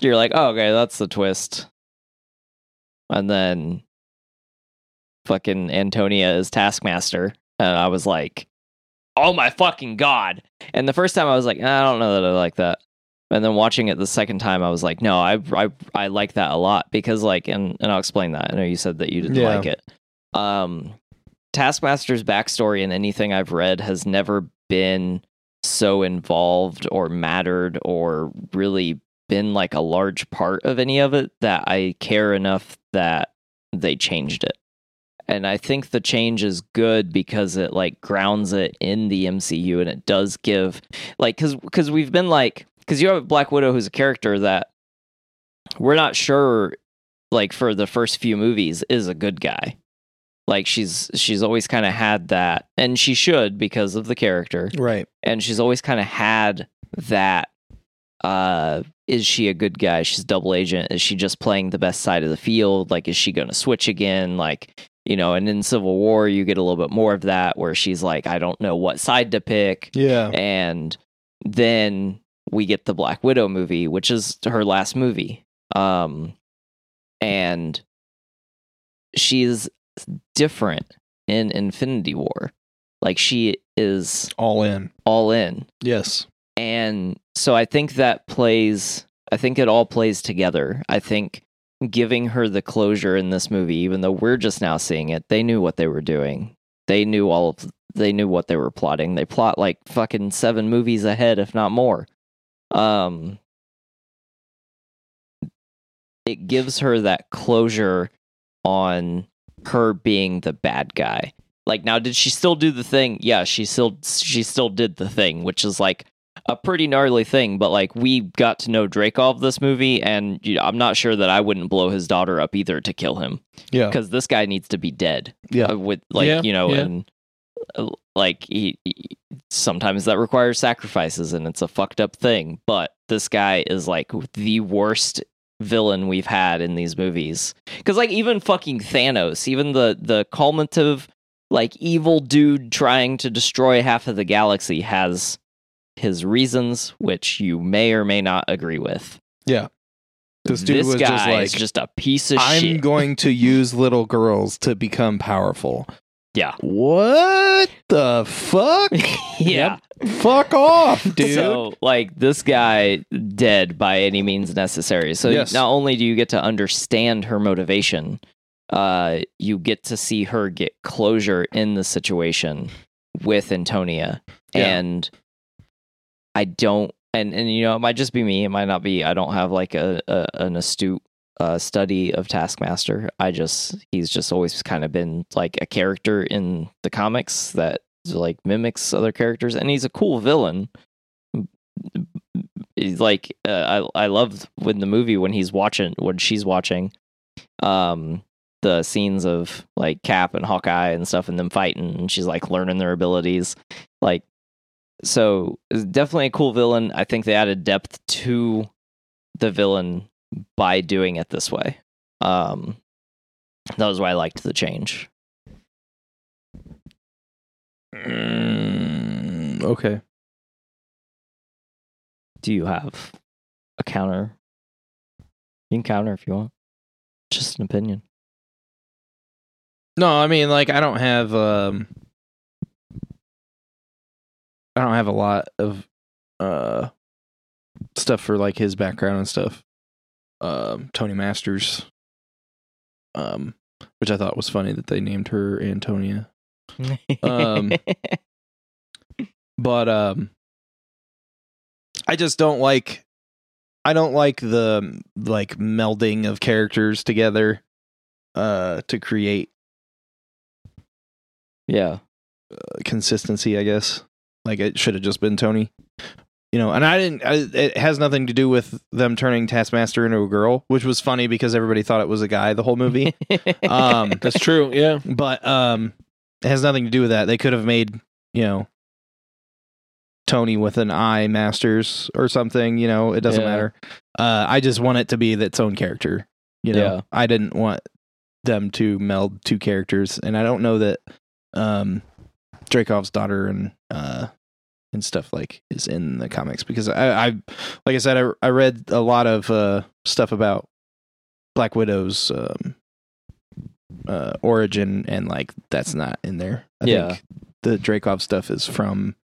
you're like oh okay that's the twist. And then fucking Antonia is Taskmaster and I was like oh my fucking god and the first time I was like I don't know that I like that and then watching it the second time I was like no I I I like that a lot because like and and I'll explain that I know you said that you didn't Yeah. like it um Taskmaster's backstory in anything I've read has never been so involved or mattered or really been like a large part of any of it that I care enough that they changed it. And I think the change is good because it like grounds it in the MCU and it does give like cuz cuz we've been like cuz you have Black Widow who's a character that we're not sure like for the first few movies is a good guy. Like she's she's always kind of had that and she should because of the character. Right. and she's always kind of had that uh is she a good guy? She's double agent. Is she just playing the best side of the field? Like is she going to switch again? Like you know and in civil war you get a little bit more of that where she's like i don't know what side to pick Yeah. and then we get the Black Widow movie, which is her last movie. Um, and she's different in Infinity War. Like she is All in. all in. Yes. And so I think that plays, I think it all plays together. I think giving her the closure in this movie, even though we're just now seeing it, they knew what they were doing. They knew all of, they knew what they were plotting. They plot like fucking seven movies ahead, if not more. Um, it gives her that closure on her being the bad guy. Like now, did she still do the thing? Yeah, she still she still did the thing, which is like a pretty gnarly thing. But like we got to know Dreykov this movie, and you know, I'm not sure that I wouldn't blow his daughter up either to kill him Yeah. because this guy needs to be dead. Yeah. Uh, with like Yeah, you know, yeah. and uh, like he, he- sometimes that requires sacrifices, and it's a fucked up thing. But this guy is like the worst villain we've had in these movies. Because like even fucking Thanos, even the the culminative like evil dude trying to destroy half of the galaxy has his reasons, which you may or may not agree with. Yeah. This dude this was guy just like, is just a piece of I'm shit. going to use little girls to become powerful. Yeah. What the fuck? yeah. fuck off, dude. So, like, this guy dead by any means necessary. So, Yes. not only do you get to understand her motivation, uh, you get to see her get closure in the situation with Antonia. Yeah. And I don't, and, and, you know, it might just be me. It might not be, I don't have like a, a an astute uh, study of Taskmaster. I just, he's just always kind of been like a character in the comics that like mimics other characters. And he's a cool villain he's like uh, I I love when the movie when he's watching when she's watching um the scenes of like Cap and Hawkeye and stuff and them fighting and she's like learning their abilities like so definitely a cool villain. I think they added depth to the villain by doing it this way. Um that was why I liked the change. Mm, okay. do you have a counter? You can counter if you want. Just an opinion. No, I mean like I don't have um I don't have a lot of uh stuff for like his background and stuff. Um Tony Masters um which I thought was funny that they named her Antonia. Um, But um I just don't like I don't like the like melding of characters together uh to create Yeah. consistency, I guess. Like it should have just been Tony. You know, and I didn't I, it has nothing to do with them turning Taskmaster into a girl, which was funny because everybody thought it was a guy the whole movie. um That's true. Yeah. but um it has nothing to do with that. They could have made, you know, Tony with an eye masters or something, you know, it doesn't Yeah. matter. Uh I just want it to be its own character. You know. Yeah. I didn't want them to meld two characters and I don't know that um Dreykov's daughter and uh and stuff like is in the comics because I, I like I said I, I read a lot of uh stuff about Black Widow's um uh origin and like that's not in there. I Yeah. think the Dreykov stuff is from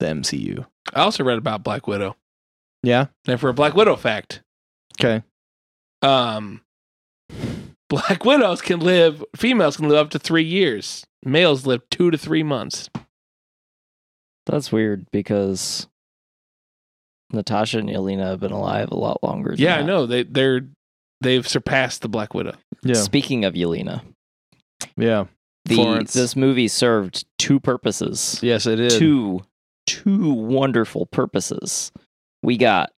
the MCU. I also read about Black Widow. Yeah. And for a Black Widow fact, Okay. um, Black widows can live. Females can live up to three years. Males live two to three months. That's weird because Natasha and Yelena have been alive a lot longer. than Yeah, I that. know they they're they've surpassed the Black Widow. Yeah. Speaking of Yelena, Yeah. the Florence. this movie served two purposes. Yes, it is. Two two wonderful purposes. We got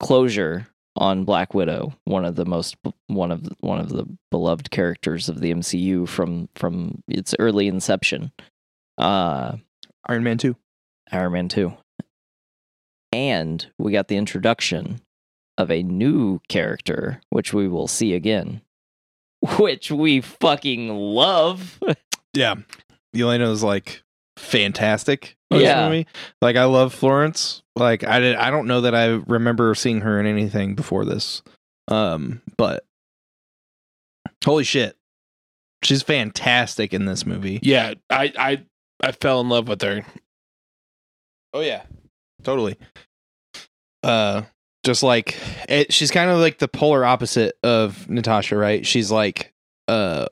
closure on Black Widow, one of the most one of one of the beloved characters of the MCU from from its early inception. Uh Iron Man 2. Iron Man 2. And we got the introduction of a new character, which we will see again, which we fucking love. Yeah. Yelena's like fantastic. Yeah. movie. Like I love Florence. Like I did I don't know that I remember seeing her in anything before this. Um but holy shit. She's fantastic in this movie. Yeah, I I I fell in love with her. Oh yeah. Totally. Uh just like it, she's kind of like the polar opposite of Natasha, right? She's like uh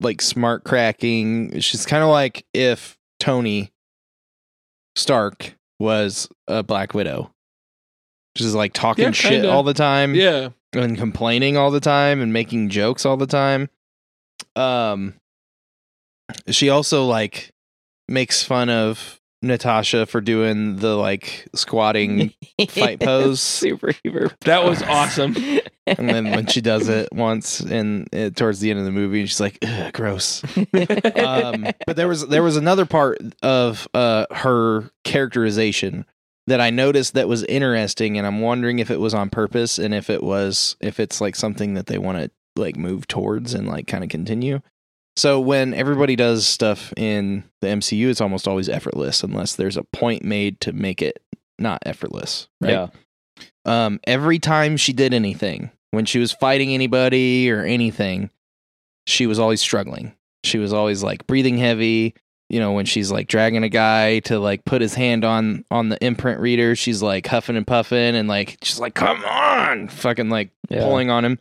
like smart cracking. She's kind of like if Tony Stark was a Black Widow. She's like talking Yeah, shit all the time Yeah, and complaining all the time and making jokes all the time. Um she also like makes fun of Natasha for doing the like squatting fight pose. Super Hoover. that was awesome. and then when she does it once and it, towards the end of the movie and she's like Ugh, gross um, but there was there was another part of uh, her characterization that I noticed that was interesting, and I'm wondering if it was on purpose and if it was if it's like something that they want to like move towards and like kind of continue. So when everybody does stuff in the MCU, it's almost always effortless unless there's a point made to make it not effortless. Right? Yeah. um, every time she did anything, when she was fighting anybody or anything, she was always struggling. She was always like breathing heavy. You know, when she's like dragging a guy to like put his hand on on the imprint reader, she's like huffing and puffing and like she's like, "Come on!" fucking like Yeah. pulling on him.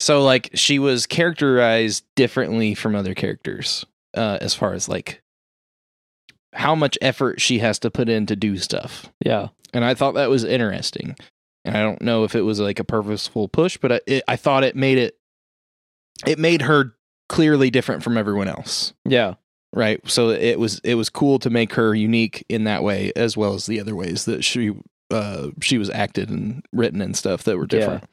So like she was characterized differently from other characters uh, as far as like how much effort she has to put in to do stuff Yeah. and I thought that was interesting. And I don't know if it was like a purposeful push, but I, it, I thought it made it it made her clearly different from everyone else, Yeah. right? So it was it was cool to make her unique in that way, as well as the other ways that she uh she was acted and written and stuff that were different. Yeah,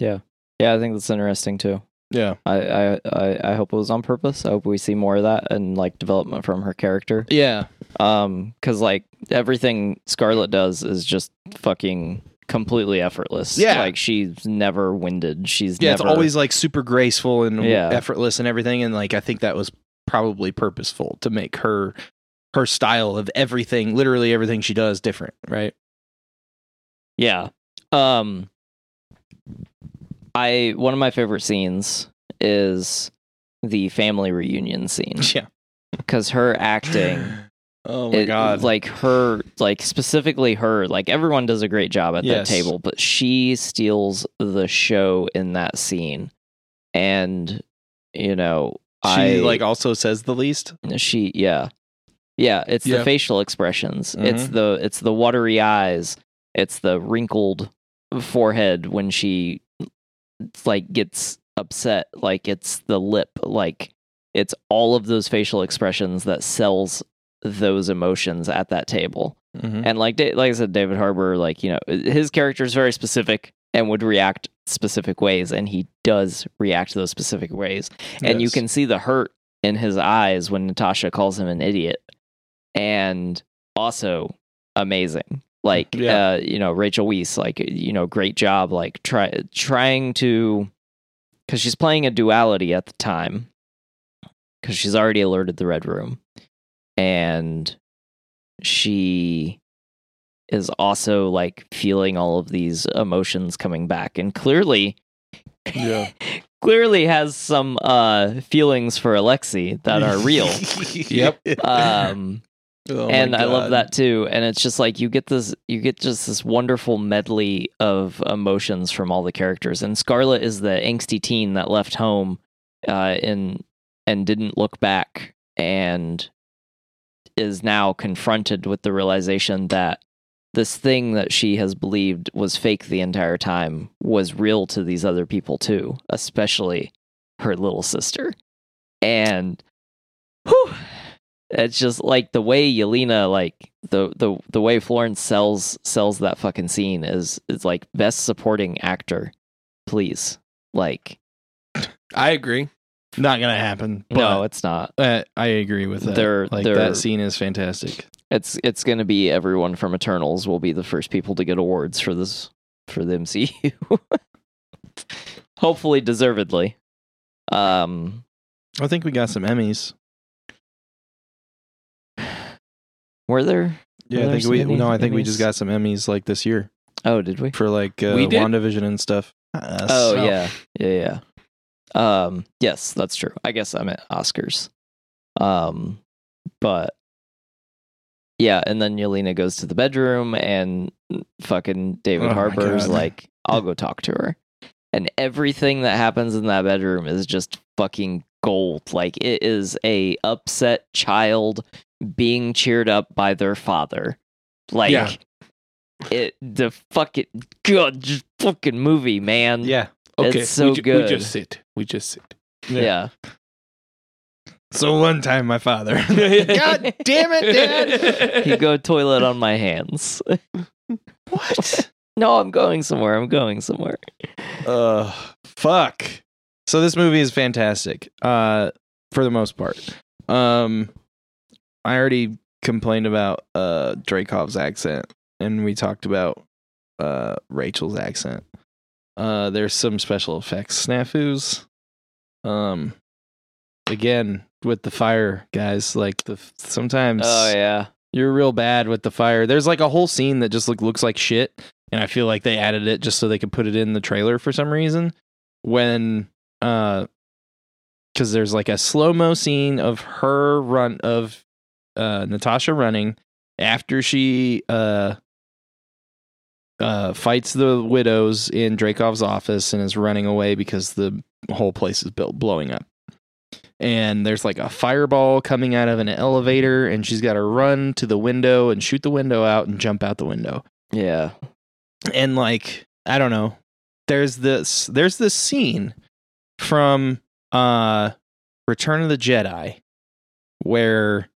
I think that's interesting too. Yeah, I, I, I, I hope it was on purpose. I hope we see more of that and like development from her character. yeah, Um, cause like everything Scarlett does is just fucking completely effortless. Yeah. like she's never winded. She's yeah. never, It's always like super graceful and Yeah. effortless and everything, and like I think that was probably purposeful to make her her style of everything, literally everything she does, different, right? yeah. Um, I one of my favorite scenes is the family reunion scene Yeah. because her acting. Oh my it- god! Like her, like specifically her, like everyone does a great job at Yes. that table, but she steals the show in that scene. And, you know, she I like also says the least. she, yeah. Yeah, it's Yeah. the facial expressions. It's Mhm. the it's the watery eyes. It's the wrinkled forehead when she like gets upset. Like it's the lip. Like it's all of those facial expressions that sells those emotions at that table. Mhm. And like like I said, David Harbour, like you know, his character is very specific and would react specific ways, and he does react those specific ways. And you can see the hurt in his eyes when Natasha calls him an idiot. And also amazing. Like Yeah. uh, you know, Rachel Weisz, like you know, great job like try trying to cuz she's playing a duality at the time cuz she's already alerted the red room. And she is also like feeling all of these emotions coming back and clearly Yeah. clearly has some uh feelings for Alexei that are real. Yep. um Oh and I love that too. And it's just like you get this you get just this wonderful medley of emotions from all the characters. And Scarlett is the angsty teen that left home uh in and didn't look back and is now confronted with the realization that this thing that she has believed was fake the entire time was real to these other people too, especially her little sister. And whew, it's just like the way Yelena, like the the the way Florence sells sells that fucking scene is is like best supporting actor, please. Like I agree. Not gonna happen. no, it's not. uh, I agree with that. They're- like they're- that scene is fantastic. It's it's gonna be everyone from Eternals will be the first people to get awards for this for the MCU. Hopefully deservedly. Um I think we got some Emmys. Were there Yeah, Were I there think we Emmy- no, I think we just Emmys? got some Emmys like this year Oh, did we? for like uh, We did? WandaVision and stuff. Us. Oh So- yeah, yeah, yeah. Um, yes, that's true. I guess I'm at Oscars. Um, but yeah, and then Yelena goes to the bedroom, and fucking David Oh my Harbour's God. like, "I'll go talk to her," and everything that happens in that bedroom is just fucking gold. Like it is a upset child being cheered up by their father. Like Yeah. it, the fucking god, fucking movie, man. yeah. Okay. It's so we, ju- good. We just sit. We just sit. Yeah. So one time, my father. God damn it, Dad! You go toilet on my hands. what? no, I'm going somewhere. I'm going somewhere. Uh, fuck. So this movie is fantastic. Uh, for the most part. Um, I already complained about uh Dreykov's accent, and we talked about uh Rachel's accent. Uh, there's some special effects snafus. Um, again with the fire, guys. Like the sometimes Oh yeah. you're real bad with the fire. There's like a whole scene that just like looks like shit, and I feel like they added it just so they could put it in the trailer for some reason. When uh, because there's like a slow mo scene of her run of uh Natasha running after she uh uh fights the widows in Dreykov's office and is running away because the whole place is built blowing up. And there's like a fireball coming out of an elevator and she's got to run to the window and shoot the window out and jump out the window. Yeah. and like i don't know. There's this there's this scene from uh return of the jedi where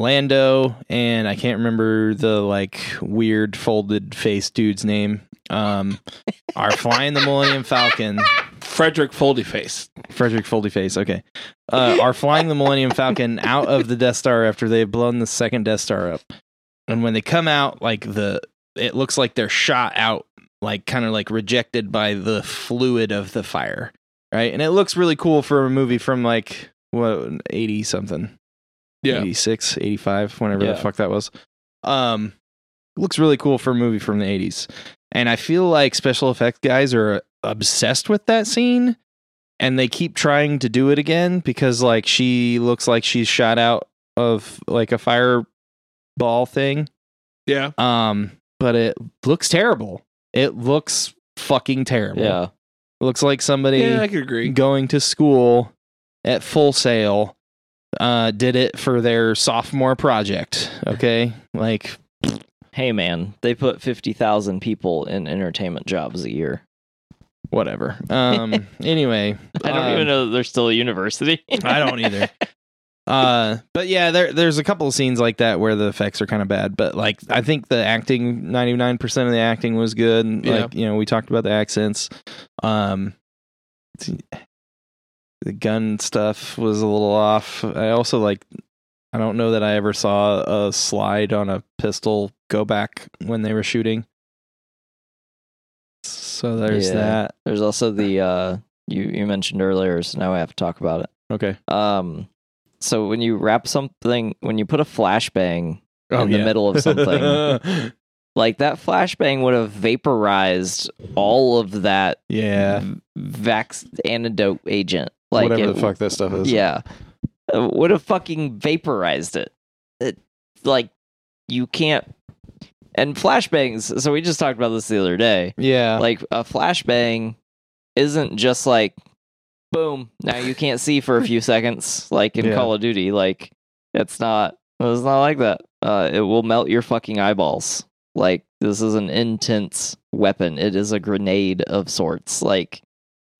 lando and i can't remember the like weird folded face dude's name um are flying the millennium falcon Frederick Foldyface. Frederick Foldyface, okay, uh, are flying the Millennium Falcon out of the Death Star after they've blown the second Death Star up. And when they come out, like the, it looks like they're shot out, like kind of like rejected by the fluid of the fire, right? And it looks really cool for a movie from like what eighty something, Yeah. 86, 85, whenever Yeah. the fuck that was. Um, looks really cool for a movie from the eighties, and I feel like special effects guys are obsessed with that scene and they keep trying to do it again because like she looks like she's shot out of like a fireball thing Yeah. um but it looks terrible it looks fucking terrible Yeah. it looks like somebody Yeah, I could agree. going to school at full sail uh did it for their sophomore project okay like Hey man, they put fifty thousand people in entertainment jobs a year. Whatever. Um. anyway, I don't um, even know that there's still a university. I don't either. Uh, but yeah, there there's a couple of scenes like that where the effects are kind of bad, but like I think the acting, ninety nine percent of the acting was good. and, Yeah. Like you know, we talked about the accents. Um, the gun stuff was a little off. I also like. I don't know that I ever saw a slide on a pistol go back when they were shooting. So there's Yeah. that. There's also the uh you you mentioned earlier, so now we have to talk about it. Okay. Um so when you wrap something when you put a flashbang Oh, in the middle of something, like that flashbang would have vaporized all of that yeah. vax antidote agent. Like Whatever it- the fuck that stuff is. Yeah. Uh, would have fucking vaporized it. It like you can't and flashbangs, so we just talked about this the other day. Yeah. Like a flashbang isn't just like boom, now you can't see for a few seconds like in Yeah. Call of Duty. Like it's not it's not like that. Uh it will melt your fucking eyeballs. Like this is an intense weapon. It is a grenade of sorts. Like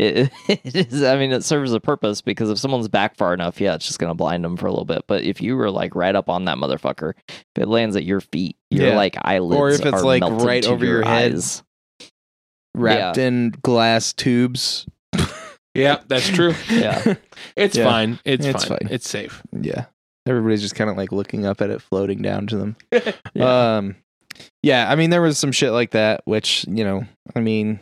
it, it is I mean it serves a purpose because if someone's back far enough, yeah, it's just gonna blind them for a little bit. But if you were like right up on that motherfucker, if it lands at your feet, your Yeah. like eyelids Or if it's, are like, right over your head. eyes. wrapped in glass tubes. Yeah, that's true. Yeah. It's Yeah. fine. It's, It's fine. fine. It's safe. Yeah. Everybody's just kind of like looking up at it floating down to them. Yeah. Um yeah, I mean there was some shit like that which, you know, I mean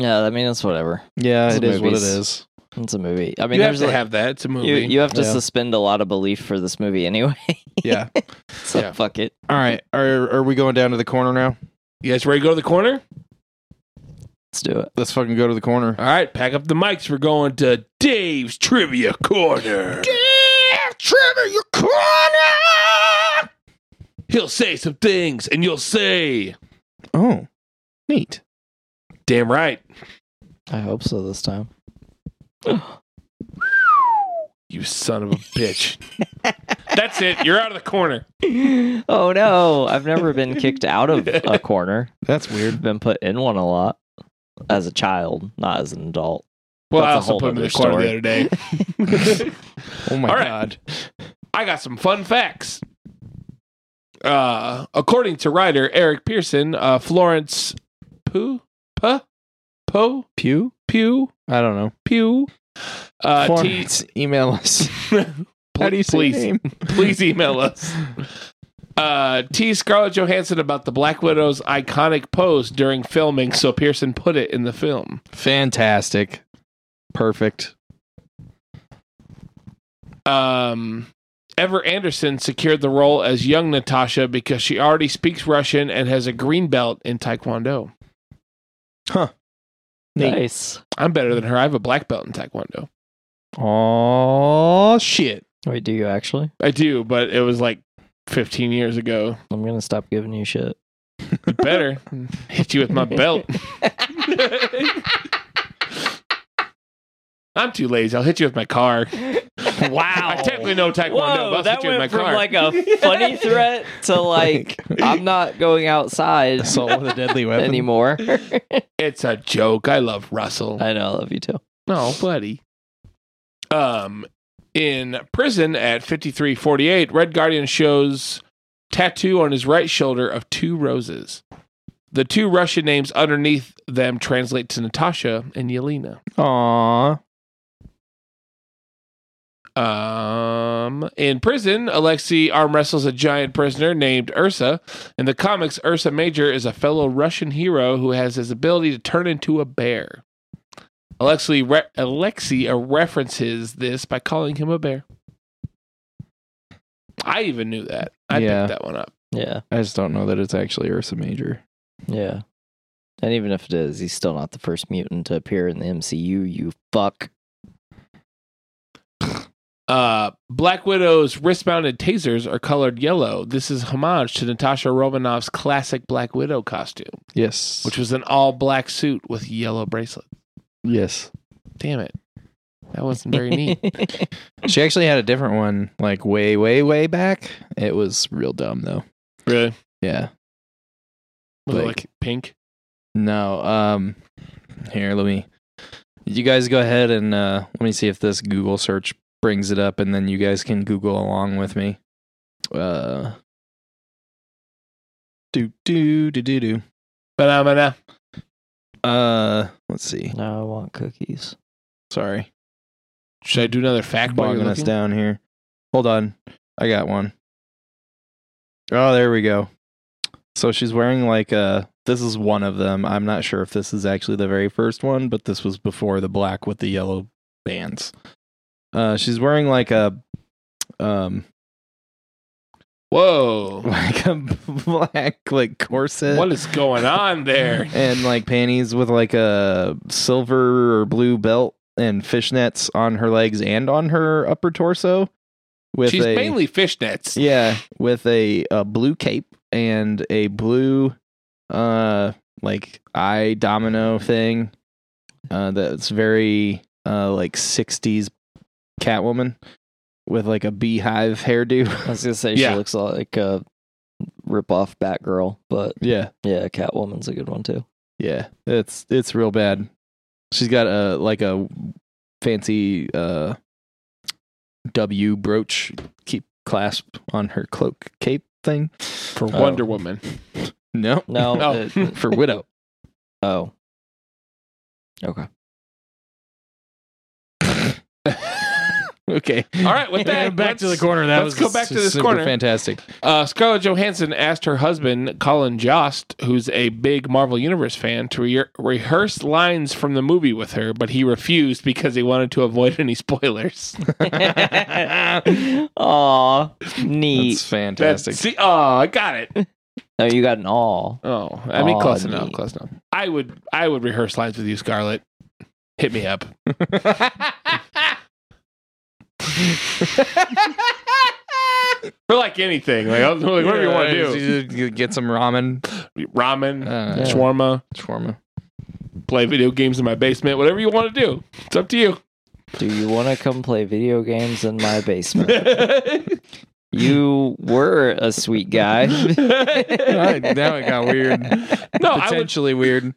Yeah, I mean it's whatever. Yeah, It's it is what it movies. is. It's a movie. I mean, you have there's to like, have that. It's a movie. you you have to Yeah. suspend a lot of belief for this movie anyway. Yeah. so Yeah. fuck it. All right. Are are we going down to the corner now? you guys ready to go to the corner? Let's do it. Let's fucking go to the corner. All right, pack up the mics. We're going to Dave's Trivia Corner. Dave Trivia Corner! He'll say some things, and you'll say, Oh. Neat. Damn right. I hope so this time. You son of a bitch. That's it. You're out of the corner. oh no, I've never been kicked out of a corner. That's weird. Been put in one a lot as a child, not as an adult. Well, That's I a also put him in the corner story. the other day. Oh my All right. god. I got some fun facts. Uh, according to writer Eric Pearson, uh, Florence Pooh, Puh, Poe, Pew? Pew, I don't know. Pew, uh, T- email us. How do you say please, name? please email us. Uh, T. Scarlett Johansson about the Black Widow's iconic pose during filming, so Pearson put it in the film. Fantastic. Perfect. Um, Ever Anderson secured the role as young Natasha because she already speaks Russian and has a green belt in Taekwondo. Neat. Nice. I'm better than her. I have a black belt in Taekwondo. Oh shit. Wait, do you actually? I do, but it was like 15 years ago. I'm gonna stop giving you shit. You better hit you with my belt. I'm too lazy. I'll hit you with my car. Wow. I technically know Taekwondo, but Whoa, I'll that hit you with my went from car. like a funny threat to like I'm not going outside Assault with a deadly weapon. anymore. it's a joke. I love Russell. I know, I love you too. No, buddy. Um, in prison at 5348, Red Guardian shows tattoo on his right shoulder of two roses. The two Russian names underneath them translate to Natasha and Yelena. Aw. Um, in prison, Alexei arm wrestles a giant prisoner named Ursa. In the comics, Ursa Major is a fellow Russian hero who has his ability to turn into a bear. Alexei, re- Alexei uh, references this by calling him a bear. I even knew that. I Yeah. picked that one up. Yeah, I just don't know that it's actually Ursa Major. yeah. And even if it is, he's still not the first mutant to appear in the MCU. You fuck. Uh, Black Widow's wrist-mounted tasers are colored yellow. This is homage to Natasha Romanoff's classic Black Widow costume, Yes. which was an all-black suit with yellow bracelets. yes. Damn it. That wasn't very neat. She actually had a different one, like way, way, way back. It was real dumb though. really? Yeah. Was it Like- like pink? No. Um. Here, let me. You guys go ahead and uh, let me see if this Google search brings it up, and then you guys can Google along with me. Uh. Do do do do do. Banana. Uh. Let's see. now I want cookies. Sorry, Should I do another fact while you're bogging us down here. Hold on, I got one. Oh, there we go. So she's wearing like a. This is one of them. I'm not sure if this is actually the very first one, but this was before the black with the yellow bands. Uh, she's wearing like a, um, Whoa. like a black like corset. What is going on there? and like panties with like a silver or blue belt and fishnets on her legs and on her upper torso. With She's a, mainly fishnets. yeah, with a, a blue cape and a blue uh like eye domino thing. Uh that's very uh like 60s Catwoman with like a beehive hairdo. I was gonna say Yeah. she looks like a rip off Batgirl, but yeah. yeah, Catwoman's a good one too. Yeah, it's it's real bad. She's got a like a fancy uh W brooch keep clasp on her cloak cape thing. For Oh. Wonder Woman. No, No, Oh. it- for widow. oh, okay. okay. All right, with that, back to the corner. That let's was go back to this corner. Fantastic. Uh, Scarlett Johansson asked her husband, Colin Jost, who's a big Marvel Universe fan, to re- rehearse lines from the movie with her, but he refused because he wanted to avoid any spoilers. Aw, neat. That's fantastic. That's, see, oh, I got it. Oh, you got an all. Oh, I mean, Aw, close enough. Close enough. I would, I would rehearse lines with you, Scarlett. Hit me up. For like anything, like, I was like whatever you want to do. do. Get some ramen, Ramen, uh, Yeah. shawarma, shawarma. play video games in my basement, whatever you want to do. It's up to you. Do you want to come play video games in my basement? you were a sweet guy. now it got weird. no, I would. Potentially weird.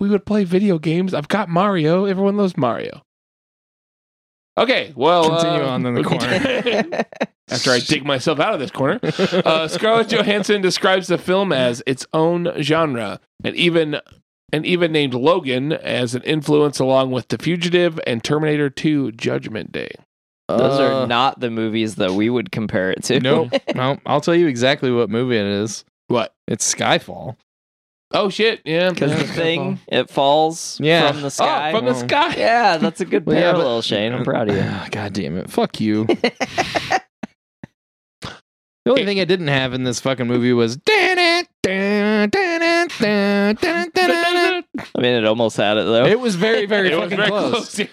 We would play video games. I've got Mario. Everyone loves Mario. Okay, well, Continue uh, on in the corner. After I dig myself out of this corner, uh, Scarlett Johansson describes the film as its own genre, and even and even named Logan as an influence along with The Fugitive and Terminator 2: Judgment Day. Those Uh, are not the movies that we would compare it to. Nope. no, I'll tell you exactly what movie it is. What? It's Skyfall. Oh shit! Yeah, Because the thing, it falls Yeah. from the oh, sky. Oh, from the Well, sky. yeah, that's a good Well, yeah, but- parallel, Shane. I'm proud of you. God damn it. Fuck you. the only thing it didn't have in this fucking movie was. I mean, it almost had it though. It was very, very It was fucking very close. yeah.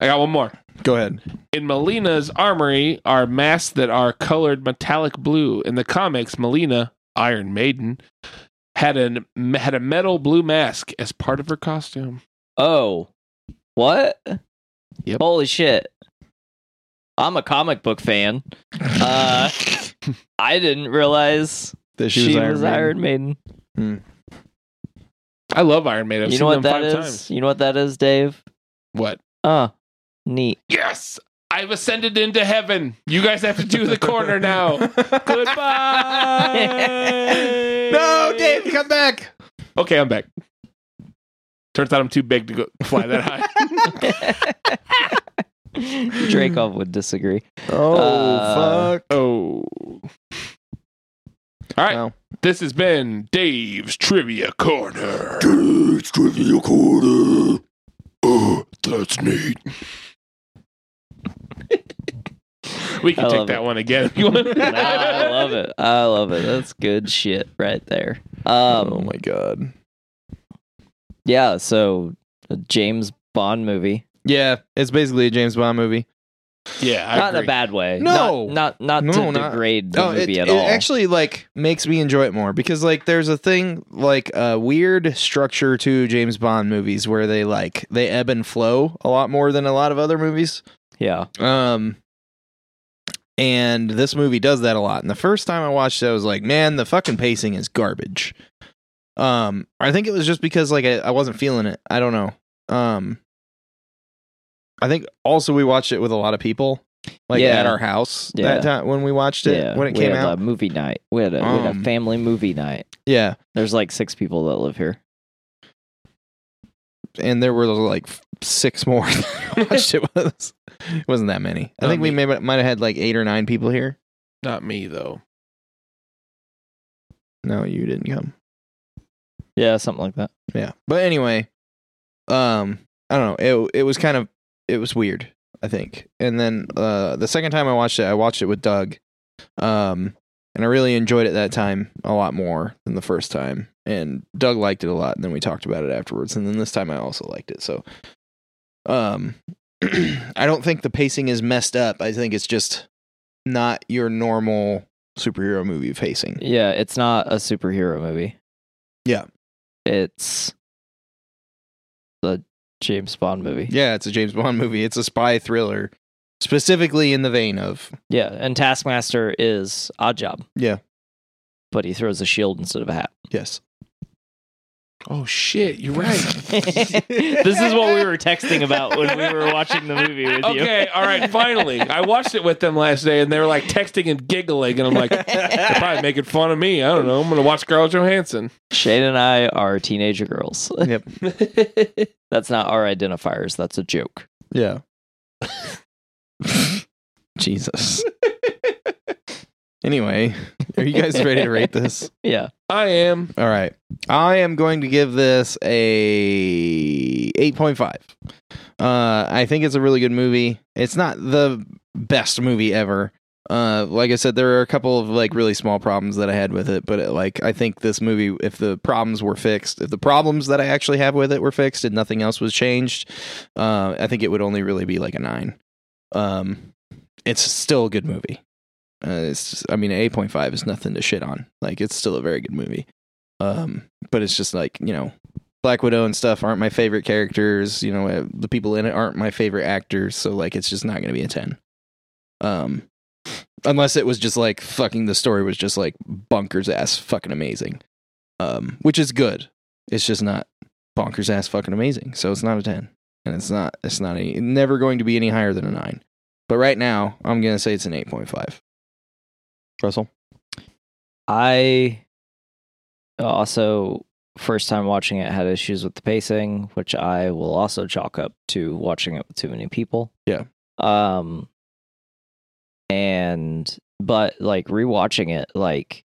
I got one more. Go ahead. In Melina's armory are masks that are colored metallic blue. In the comics, Melina, Iron Maiden, had an had a metal blue mask as part of her costume. oh, what? Yep. Holy shit! I'm a comic book fan. Uh, I didn't realize That she, was, Iron, Maiden. I love Iron Maiden. I've you seen know what them that times. You know what that is, Dave? What? Uh, neat. Yes, I've ascended into heaven. You guys have to do the corner now. Goodbye. No, Dave, come back. Okay, I'm back. Turns out I'm too big to go fly that high. Dreykov would disagree. Oh, Uh, fuck. Oh. All right. Well. This has been Dave's Trivia Corner. Dave's Trivia Corner. Oh, that's neat. we can I take that it. one again if. Nah, I love it. I love it. That's good shit right there. Um, oh, my God. yeah. So, a James Bond movie. Yeah, it's basically a James Bond movie. Yeah, I not in a bad way. No. not not, not No, to not- degrade the it, movie at it all. actually like makes me enjoy it more because like there's a thing like a weird structure to James Bond movies where they like they ebb and flow a lot more than a lot of other movies. Yeah, Um and this movie does that a lot. And the first time I watched it I was like, man, the fucking pacing is garbage. Um I think it was just because like I, I wasn't feeling it. I don't know. Um I think also we watched it with a lot of people like Yeah. at our house Yeah. that time when we watched it yeah. when it we came had out. a movie night. We had a, we had Um, a family movie night. Yeah. There's like six people that live here. and there were like six more watched it with us. It wasn't that many. I Not think we me. maybe might have had like eight or nine people here. Not me though. No, you didn't come. Yeah, something like that. Yeah, but anyway, um, I don't know. It it was kind of it was weird. I think, and then uh, the second time I watched it, I watched it with Doug, um, and I really enjoyed it that time a lot more than the first time. And Doug liked it a lot, and then we talked about it afterwards. And then this time I also liked it. So, um, I don't think the pacing is messed up. I think it's just not your normal superhero movie pacing. Yeah, it's not a superhero movie. Yeah. It's the James Bond movie. Yeah, it's a James Bond movie. It's a spy thriller, specifically in the vein of Yeah, and Taskmaster is Oddjob. Yeah. But he throws a shield instead of a hat. yes. Oh shit, you're right. this is what we were texting about when we were watching the movie with you. okay, all right, finally. I watched it with them last day and they were like texting and giggling and I'm like, they're probably making fun of me. I don't know. I'm gonna watch Scarlett Johansson. Shane and I are teenager girls. Yep. That's not our identifiers. That's a joke. Yeah. Jesus. Anyway, are you guys ready to rate this? Yeah. I am. All right. I am going to give this a 8.5. Uh I think it's a really good movie. It's not the best movie ever. Uh like I said there are a couple of like really small problems that I had with it, but it, like I think this movie if the problems were fixed, if the problems that I actually have with it were fixed and nothing else was changed, uh I think it would only really be like a 9. Um it's still a good movie. Uh, it's just, I mean, eight point five is nothing to shit on. Like, it's still a very good movie. Um, but it's just like you know, Black Widow and stuff aren't my favorite characters. You know, uh, the people in it aren't my favorite actors. So like, it's just not going to be a ten. Um, unless it was just like fucking the story was just like bonkers ass fucking amazing. Um, which is good. It's just not bonkers ass fucking amazing. So it's not a ten, and it's not. It's not any. Never going to be any higher than a nine. But right now, I'm gonna say it's an eight point five. Russell. I also first time watching it had issues with the pacing, which I will also chalk up to watching it with too many people. Yeah. Um and but like rewatching it like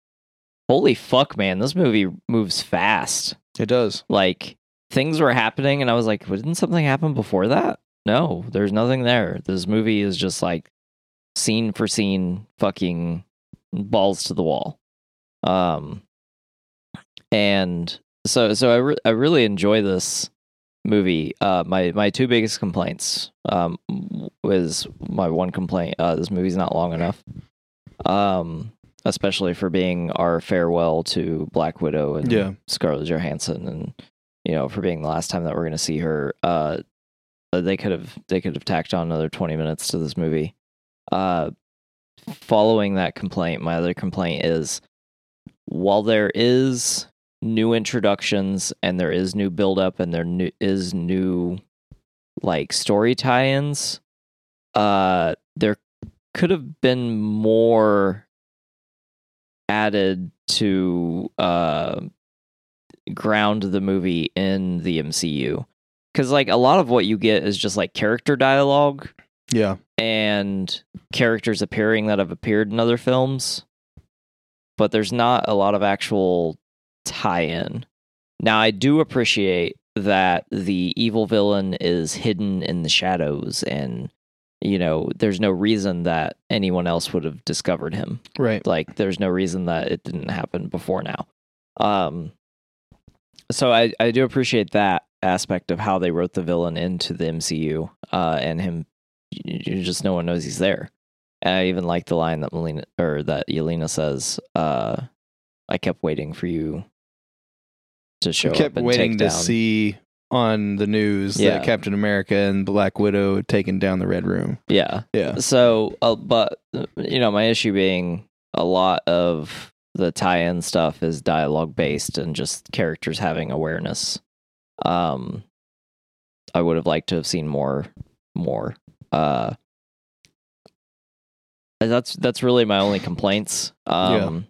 holy fuck man, this movie moves fast. It does. Like things were happening and I was like, well, didn't something happen before that? No, there's nothing there. This movie is just like scene for scene fucking balls to the wall. Um and so so I re- I really enjoy this movie. Uh my my two biggest complaints um was my one complaint uh this movie's not long enough. Um especially for being our farewell to Black Widow and Yeah. Scarlett Johansson and you know for being the last time that we're going to see her uh they could have they could have tacked on another 20 minutes to this movie uh following that complaint my other complaint is while there is new introductions and there is new build up and there new, is new like story tie-ins uh there could have been more added to uh ground the movie in the MCU cuz like a lot of what you get is just like character dialogue Yeah. and characters appearing that have appeared in other films, but there's not a lot of actual tie in. Now, I do appreciate that the evil villain is hidden in the shadows, and, you know, there's no reason that anyone else would have discovered him. Right. Like, there's no reason that it didn't happen before now. Um, so I, I do appreciate that aspect of how they wrote the villain into the MCU uh, and him you, just no one knows he's there. And I even like the line that Melina or that Yelena says. Uh, I kept waiting for you to show up. I kept up waiting to down. see on the news Yeah. that Captain America and Black Widow had taken down the Red Room. Yeah. Yeah. So, uh, but uh, you know, my issue being a lot of the tie-in stuff is dialogue based and just characters having awareness. Um, I would have liked to have seen more, more. Uh, that's that's really my only complaints. Um,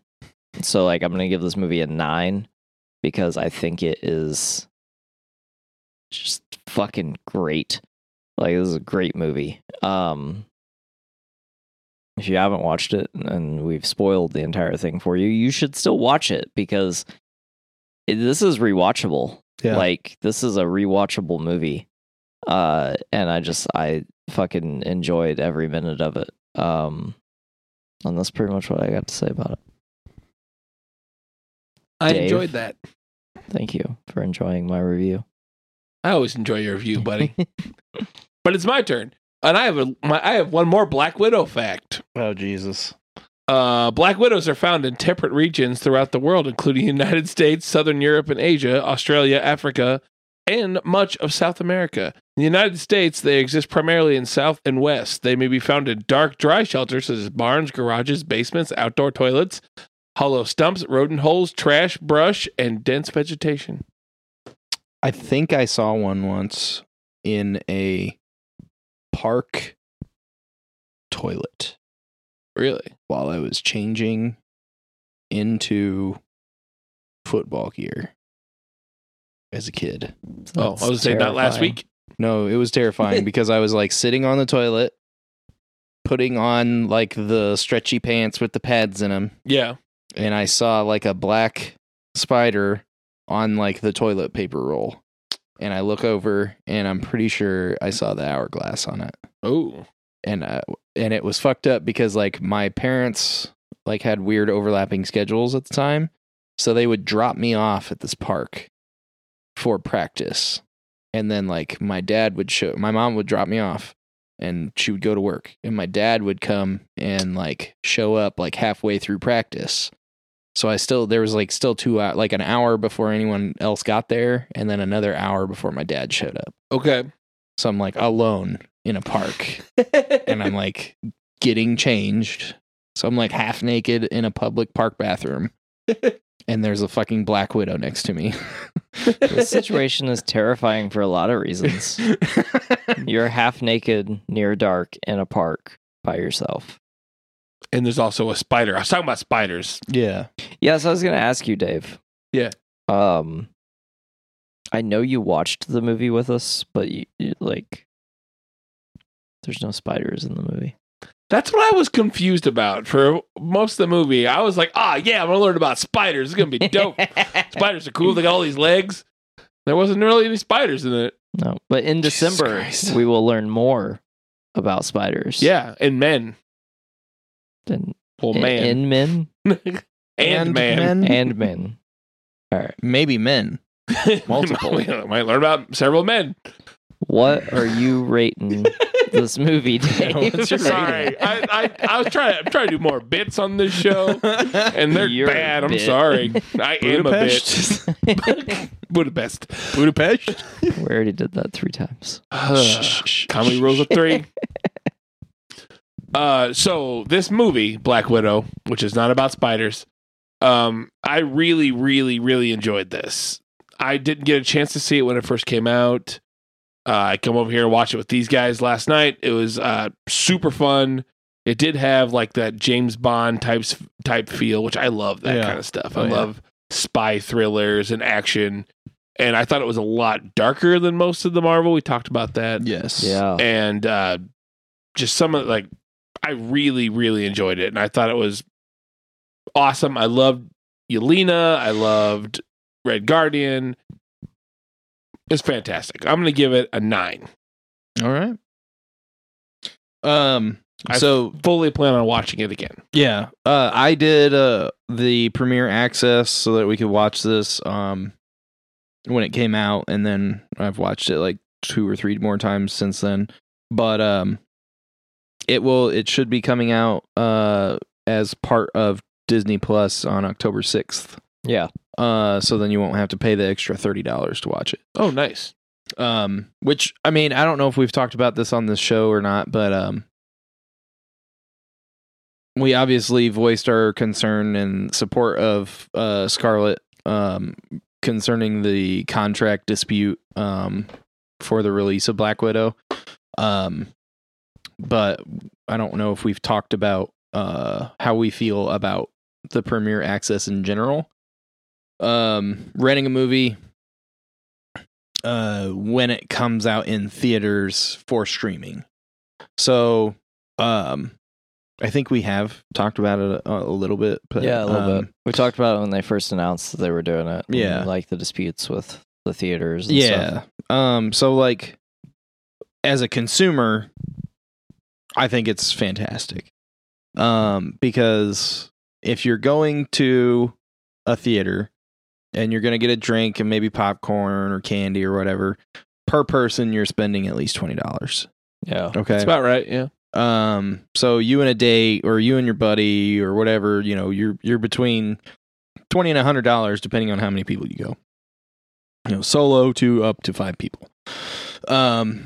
so like I'm gonna give this movie a nine because I think it is just fucking great. Like this is a great movie. Um if you haven't watched it and we've spoiled the entire thing for you, you should still watch it because it, this is rewatchable. Yeah. Like this is a rewatchable movie. Uh and I just I fucking enjoyed every minute of it. Um and that's pretty much what I got to say about it. I Dave? enjoyed that. Thank you for enjoying my review. I always enjoy your review, buddy. but it's my turn, and I have a my, I have one more Black Widow fact. Oh Jesus. Uh, black widows are found in temperate regions throughout the world, including the United States, Southern Europe and Asia, Australia, Africa, and much of South America. In the United States, they exist primarily in South and West. They may be found in dark, dry shelters such as barns, garages, basements, outdoor toilets, hollow stumps, rodent holes, trash, brush, and dense vegetation. I think I saw one once in a park toilet Really? while I was changing into football gear as a kid. Oh, I was saying that last week. No, it was terrifying because I was like sitting on the toilet, putting on like the stretchy pants with the pads in them, Yeah. and I saw like a black spider on like the toilet paper roll. And I look over and I'm pretty sure I saw the hourglass on it. Oh. And uh, and it was fucked up because like my parents like had weird overlapping schedules at the time. So they would drop me off at this park for practice. And then like my dad would show my mom would drop me off and she would go to work and my dad would come and like show up like halfway through practice. So I still there was like still two hours like an hour before anyone else got there and then another hour before my dad showed up. Okay. So I'm like alone in a park and I'm like getting changed. So I'm like half naked in a public park bathroom. and there's a fucking black widow next to me. This situation is terrifying for a lot of reasons. You're half naked, near dark, in a park by yourself. and there's also a spider. I was talking about spiders. yeah. Yes, I was going to ask you, Dave. Yeah. Um, I know you watched the movie with us, but you, you like, there's no spiders in the movie. That's what I was confused about for most of the movie. I was like, ah, yeah, I'm gonna learn about spiders. It's gonna be dope. spiders are cool. They got all these legs. There wasn't really any spiders in it. no, but in Jesus December Christ. we will learn more about spiders. Yeah, and men. and Well, in, man in men and, And man. men? and men. All right. Maybe men. Multiple. we might learn about several men. What are you rating this movie, Dave? What's Sorry, I, I, I was trying. I'm trying to do more bits on this show, and they're You're bad. I'm bit. sorry. I am a bit. Budapest. Budapest. Budapest. we already did that three times. Comedy rules of three. Uh, so this movie, Black Widow, which is not about spiders, um, I really, really, really enjoyed this. I didn't get a chance to see it when it first came out. Uh, I come over here and watch it with these guys last night. It was uh, super fun. It did have like that James Bond types type feel, which I love that Yeah. kind of stuff. Oh, I yeah. love spy thrillers and action. And I thought it was a lot darker than most of the Marvel. We talked about that Yes. Yeah. and uh, just some of like I really really enjoyed it, and I thought it was awesome. I loved Yelena. I loved Red Guardian. It's fantastic. I'm gonna give it a nine. All right. Um. I So Fully plan on watching it again. yeah, uh, I did uh the premiere access so that we could watch this um when it came out, and then I've watched it like two or three more times since then. But um, it will. It should be coming out uh, as part of Disney Plus on October sixth. Yeah. Uh, so then you won't have to pay the extra thirty dollars to watch it. Oh, nice. Um, which I mean, I don't know if we've talked about this on this show or not, but um, we obviously voiced our concern and support of uh Scarlett um concerning the contract dispute um for the release of Black Widow. Um, but I don't know if we've talked about uh how we feel about the premiere access in general. Um, renting a movie uh when it comes out in theaters for streaming. So, um I think we have talked about it a, a little bit, but yeah, a little um, bit. We talked about it when they first announced that they were doing it. Yeah. like the disputes with the theaters. And Yeah. stuff. Um so like as a consumer I think it's fantastic. Um because if you're going to a theater and you're going to get a drink and maybe popcorn or candy or whatever, per person you're spending at least $20. yeah, Okay. That's about right. Yeah. Um, so you and a date, or you and your buddy, or whatever, you know, you're you're between twenty and a hundred dollars, depending on how many people you go. You know, solo to up to five people. Um,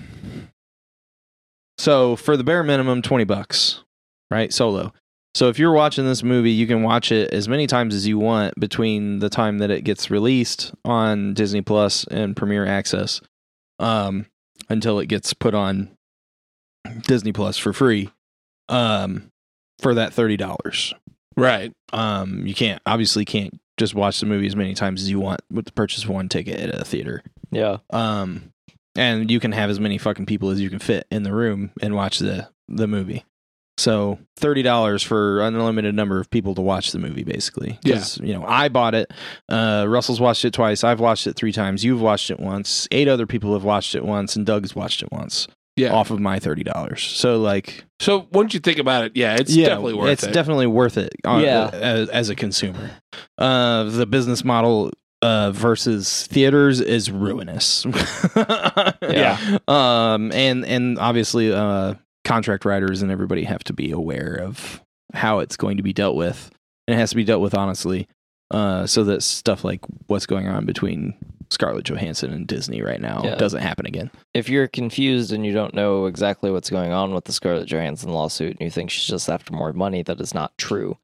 so for the bare minimum, twenty bucks, right? Solo. So if you're watching this movie, you can watch it as many times as you want between the time that it gets released on Disney Plus and Premiere Access, um, until it gets put on Disney Plus for free um for that $30. Right. Um you can't obviously can't just watch the movie as many times as you want with the purchase of one ticket at a theater. yeah, Um and you can have as many fucking people as you can fit in the room and watch the the movie. So $30 for unlimited number of people to watch the movie basically. 'Cause, you know, I bought it. Uh Russell's watched it twice. I've watched it 3 times. You've watched it once. Eight other people have watched it once and Doug's watched it once Yeah. off of my $30. So like So once you think about it, yeah, it's definitely worth it's it. definitely worth it. uh, Yeah. as, as a consumer, uh, the business model uh, versus theaters is ruinous. Yeah. Um, and and obviously, uh, contract writers and everybody have to be aware of how it's going to be dealt with, and it has to be dealt with honestly. Uh, so that stuff like what's going on between Scarlett Johansson and Disney right now Yeah. doesn't happen again. if you're confused and you don't know exactly what's going on with the Scarlett Johansson lawsuit and you think she's just after more money, that is not true.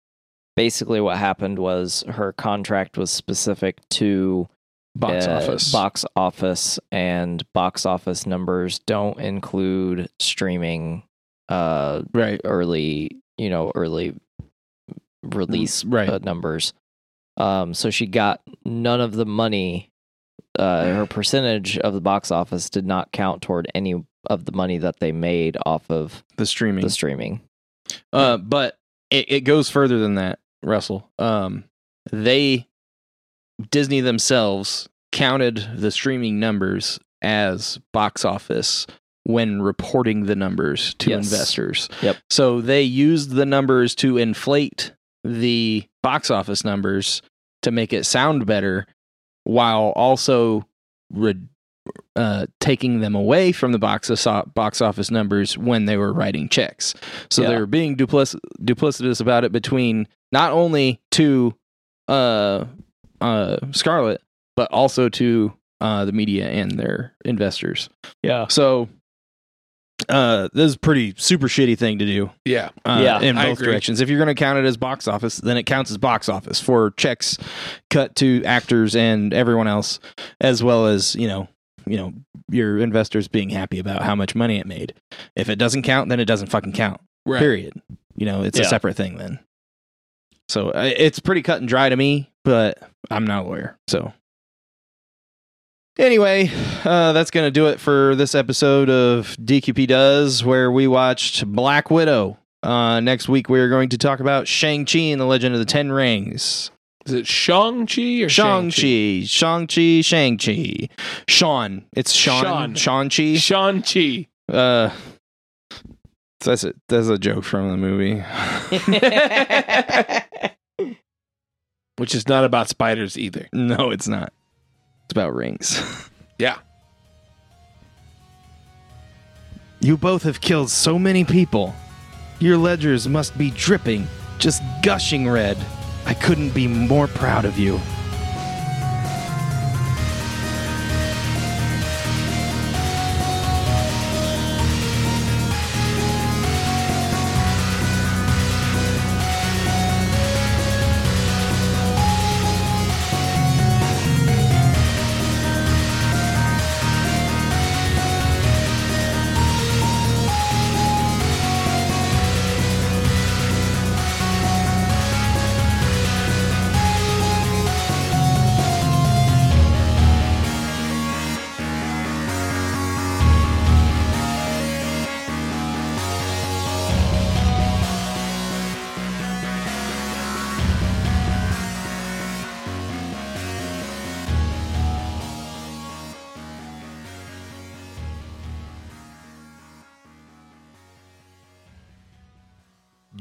Basically, what happened was her contract was specific to Box uh, office. box office, and box office numbers don't include streaming uh, right. early, you know, early release Right. uh, numbers. Um, so she got none of the money. Uh, her percentage of the box office did not count toward any of the money that they made off of The streaming. the streaming. Uh, but it, it goes further than that, Russell. Um, they Disney themselves counted the streaming numbers as box office when reporting the numbers to Yes. investors. Yep. So they used the numbers to inflate the box office numbers to make it sound better while also re- uh, taking them away from the box, of box office numbers when they were writing checks. So they were being duplic- duplicitous about it between not only to uh, uh, Scarlett, but also to uh, the media and their investors. Yeah. So uh, this is a pretty super shitty thing to do yeah. uh, Yeah, in both directions. If you're going to count it as box office, then it counts as box office for checks cut to actors and everyone else, as well as you know, you know, your investors being happy about how much money it made. If it doesn't count, then it doesn't fucking count. Right. Period. You know, it's a separate thing then. So uh, it's pretty cut and dry to me, but I'm not a lawyer, so. Anyway, uh, that's going to do it for this episode of DQP Does, where we watched Black Widow. Uh, next week, we are going to talk about Shang-Chi and the Legend of the Ten Rings. Is it Shang-Chi or Shang-Chi? Shang-Chi, Shang-Chi, Shang-Chi. Sean. It's Sean. Sean. Shang-Chi. Shang-Chi. Uh, that's a, that's a joke from the movie. Which is not about spiders either. no, it's not. It's about rings. Yeah. You both have killed so many people. Your ledgers must be dripping, just gushing red. I couldn't be more proud of you.